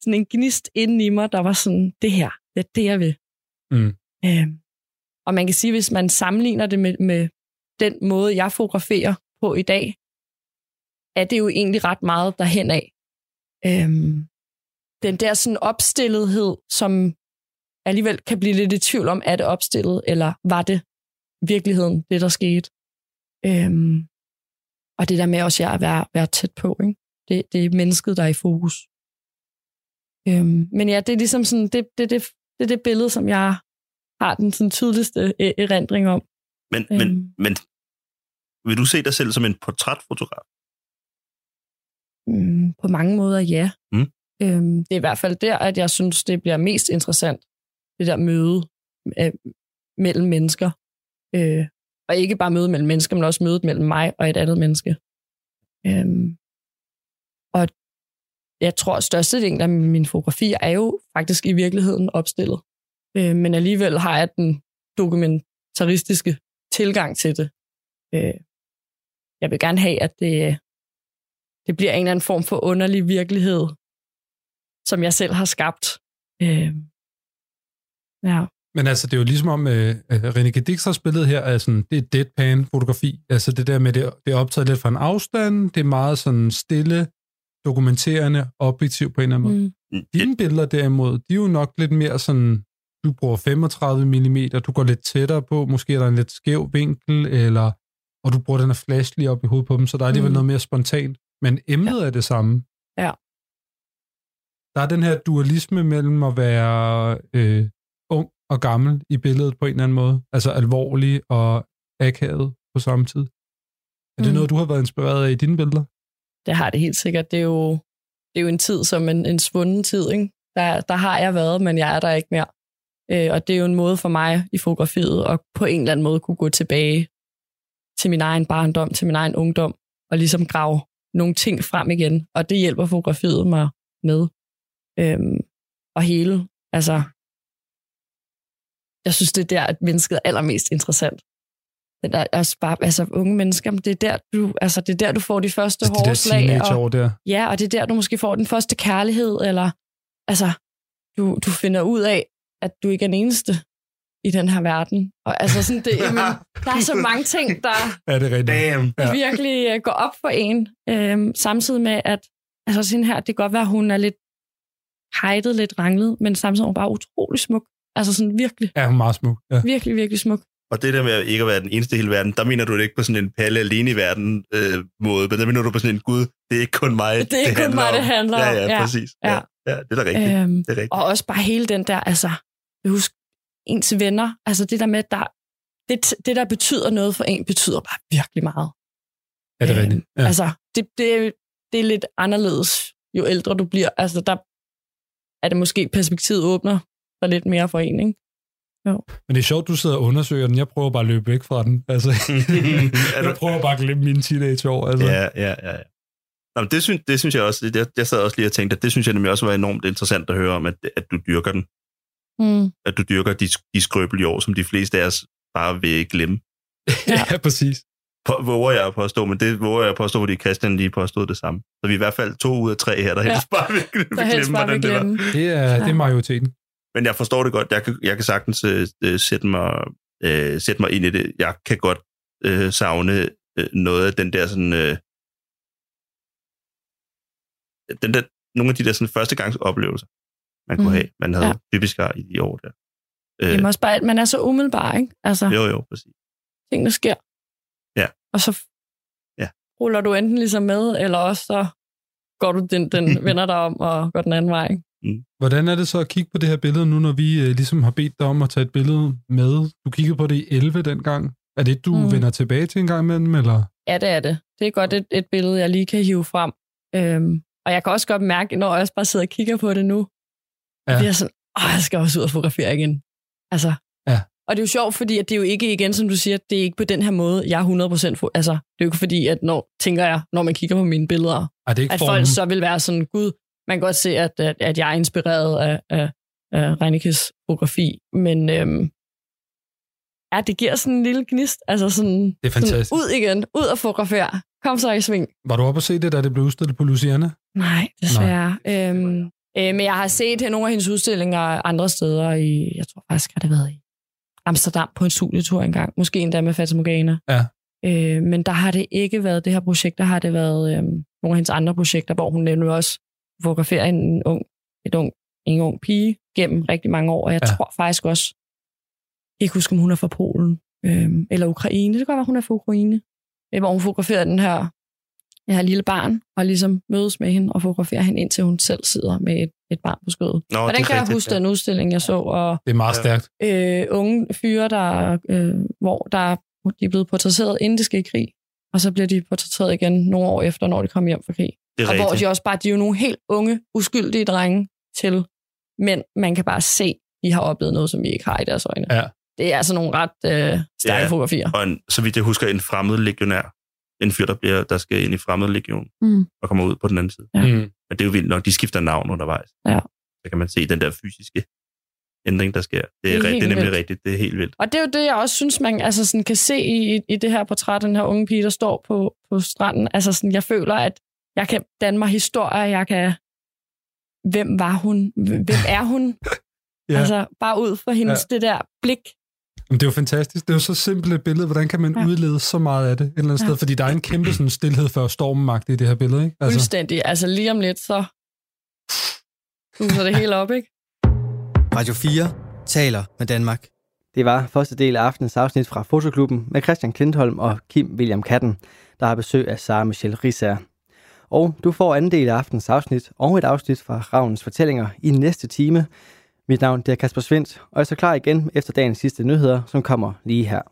sådan en gnist inden i mig, der var sådan, det her, det er det, jeg vil. Mm. Øhm, og man kan sige, hvis man sammenligner det med, med den måde, jeg fotograferer på i dag, er det jo egentlig ret meget derhen af. Øhm, den der sådan opstillethed, som alligevel kan blive lidt i tvivl om, er det opstillet, eller var det virkeligheden, det der skete. Øhm, og det der med også at være, være tæt på, ikke? Det, det er mennesket, der er i fokus. Øhm, men ja, det er ligesom sådan, det, det, det, det det billede, som jeg har den sådan tydeligste e- erindring om. Men, Øhm. men, men vil du se dig selv som en portrætfotograf? Mm, på mange måder, ja. Mm. Øhm, det er i hvert fald der, at jeg synes, det bliver mest interessant, det der møde øh, mellem mennesker. Øh, og ikke bare møde mellem mennesker, men også mødet mellem mig og et andet menneske. Øh, og jeg tror, at størstedelen af mine fotografier er jo faktisk i virkeligheden opstillet. Øh, men alligevel har jeg den dokumentaristiske tilgang til det. Øh, jeg vil gerne have, at det, det bliver en eller anden form for underlig virkelighed, som jeg selv har skabt. Øh, ja. Men altså, det er jo ligesom om, øh, René Gedixers billede her, er sådan, det er deadpan-fotografi. Altså det der med, det, det er optaget lidt fra en afstand, det er meget sådan stille, dokumenterende, objektiv på en eller anden måde. Mm. Dine billeder derimod, de er jo nok lidt mere sådan, du bruger 35 mm, du går lidt tættere på, måske er der en lidt skæv vinkel, eller, og du bruger den her flash lige op i hovedet på dem, så der er alligevel Mm. noget mere spontant. Men emnet ja. er det samme. Ja. Der er den her dualisme mellem at være øh, og gammel i billedet på en eller anden måde. Altså alvorlig og akavet på samme tid. Er det Mm. noget, du har været inspireret af i dine billeder? Det har det helt sikkert. Det er jo, det er jo en tid som en, en svunden tid. Ikke? Der, der har jeg været, men jeg er der ikke mere. Øh, og det er jo en måde for mig i fotografiet at på en eller anden måde kunne gå tilbage til min egen barndom, til min egen ungdom, og ligesom grave nogle ting frem igen. Og det hjælper fotografiet mig med. Øhm, og hele, altså, jeg synes, det er der, at mennesket er allermest interessant. Den der, altså, bare, altså unge mennesker, det er, der, du, altså, det er der, du får de første Altså, de hårde der slag. Og, der. ja, og det er der, du måske får den første kærlighed, eller altså, du, du finder ud af, at du ikke er den eneste i den her verden. Og altså sådan, det, (laughs) jamen, der er så mange ting, der Ja, det er rigtigt. Damn. Ja. virkelig uh, går op for en. Øhm, samtidig med, at altså sådan her, det kan godt være, at hun er lidt hejdet, lidt ranglet, men samtidig er hun bare utrolig smuk. Altså sådan virkelig, Ja, hun er meget smuk. Ja. virkelig, virkelig smuk. Og det der med ikke at være den eneste i hele verden, der mener du det ikke på sådan en palle alene i verden øh, måde, men der mener du på sådan en gud, det er ikke kun mig, Det er ikke kun mig, om. det handler ja, om. Ja, Ja, præcis. ja. Ja. ja, det er da rigtigt. Øhm, det er rigtigt. Og også bare hele den der, altså, husk, ens venner, altså det der med, der, det, det der betyder noget for en, betyder bare virkelig meget. Ja, det er rigtigt. Ja. Altså, det, det, er- det er lidt anderledes, jo ældre du bliver. Altså, der er det måske perspektivet åbner sig lidt mere for en, ikke? Jo. Men det er sjovt, du sidder og undersøger den. Jeg prøver bare at løbe væk fra den. Altså, (laughs) jeg prøver bare at glemme mine teenageår. Altså. Ja, ja, ja. ja. Nå, men det, synes, det synes jeg også, jeg, jeg sad også lige og tænkte, at det synes jeg nemlig også var enormt interessant at høre om, at, at du dyrker den. Mm. At du dyrker de, de skrøbelige år, som de fleste af os bare vil glemme. ja, (laughs) ja præcis. På, våger jeg at påstå, men det våger jeg at påstå, fordi Christian lige påstod det samme. Så vi er i hvert fald to ud af tre her, der helst Ja. bare vil, vil Der glemme, hvordan det var. Det er, det er majoriteten. Men jeg forstår det godt. Jeg kan, jeg kan sagtens øh, øh, sætte, mig, øh, sætte mig ind i det. Jeg kan godt øh, savne øh, noget af den der sådan... Øh, den der, nogle af de der sådan, førstegangs oplevelser, man kunne Mhm. have. Man havde Ja. typisk i de år der. Øh, Jamen også bare, at man er så umiddelbar, ikke? Altså, jo, jo, præcis. tingene sker. Ja. Og så Ja. ruller du enten ligesom med, eller også så går du den, den (laughs) vender dig om og går den anden vej. Ikke? Hvordan er det så at kigge på det her billede nu, når vi øh, ligesom har bedt dig om at tage et billede med? Du kiggede på det i 11 dengang. Er det, du Mm. mm. vender tilbage til en gang imellem, eller? Ja, det er det. Det er godt et, et billede, jeg lige kan hive frem. Øhm, og jeg kan også godt mærke, når jeg også bare sidder og kigger på det nu, Ja. det er sådan, åh, jeg skal også ud og fotografere igen. Altså. Ja. Og det er jo sjovt, fordi at det er jo ikke igen, som du siger, det er ikke på den her måde, jeg er 100% for, altså, det er jo ikke fordi, at når, tænker jeg, når man kigger på mine billeder, Ej, det er ikke at formen. folk så vil være sådan, gud, man kan godt se, at, at, at jeg er inspireret af, af, af Reinikes fotografi, men øhm, ja, det giver sådan en lille gnist, altså sådan, Det er fantastisk. sådan ud igen, ud og fotografere, kom så i sving. Var du oppe og se det, da det blev udstillet på Luciana? Nej, desværre. Øhm, øh, men jeg har set nogle af hendes udstillinger andre steder i, jeg tror faktisk, har det været i Amsterdam på en studietur engang. Måske endda med Fata Morgana. Ja. Øh, men der har det ikke været det her projekt, der har det været øh, nogle af hendes andre projekter, hvor hun nemlig også fotograferer en ung, et ung, en ung pige gennem rigtig mange år. Og jeg Ja. tror faktisk også, jeg kan ikke huske, om hun er fra Polen øh, eller Ukraine. Det kan godt være, hun er fra Ukraine. Øh, hvor hun fotograferer den her, det her lille barn, og ligesom mødes med hende og fotograferer hende, indtil hun selv sidder med et, et barn på skødet. Nå, og det den er kan jeg rigtigt, huske, ja. den udstilling, jeg så, og Det er meget stærkt. øh, unge fyre, der, øh, hvor der, de er blevet portrætteret, inden de skal i krig, og så bliver de portrætteret igen nogle år efter, når de kommer hjem fra krig. Det er og hvor rigtigt. de også bare, de er jo nogle helt unge, uskyldige drenge til, men man kan bare se, de har oplevet noget, som vi ikke har i deres øjne. Ja. Det er altså nogle ret øh, stærke Ja. fotografier. Og en, så vidt jeg husker, en fremmed legionær. En fyr, der, bliver, der skal ind i fremmed legion Mm. og kommer ud på den anden side. Ja. Mm. Men det er jo vildt nok, de skifter navn undervejs. Ja. Så kan man se den der fysiske ændring, der sker. Det er, Det er det er nemlig vildt. rigtigt. Det er helt vildt. Og det er jo det, jeg også synes, man altså sådan kan se i, i det her portræt, den her unge pige, der står på, på stranden. Altså sådan, jeg føler, at jeg kan danne mig historier, jeg kan... Hvem var hun? Hvem er hun? (laughs) Ja. Altså, bare ud for hendes Ja. det der blik. Men det er jo fantastisk. Det er jo så simpelt et billede. Hvordan kan man Ja. udlede så meget af det et eller andet Ja. sted? Fordi der er en kæmpe sådan, stillhed før stormen i det her billede, ikke? Altså. Fuldstændig. Altså, lige om lidt, så huser det hele op, ikke? Radio 4 taler med Danmark. Det var første del af aftenens afsnit fra Fotoklubben med Christian Klintholm og Kim William Katten, der har besøg af Sara Michelle Risser. Og du får anden del af aftens afsnit og et afsnit fra Ravnens Fortællinger i næste time. Mit navn det er Kasper Svendt, og jeg er så klar igen efter dagens sidste nyheder, som kommer lige her.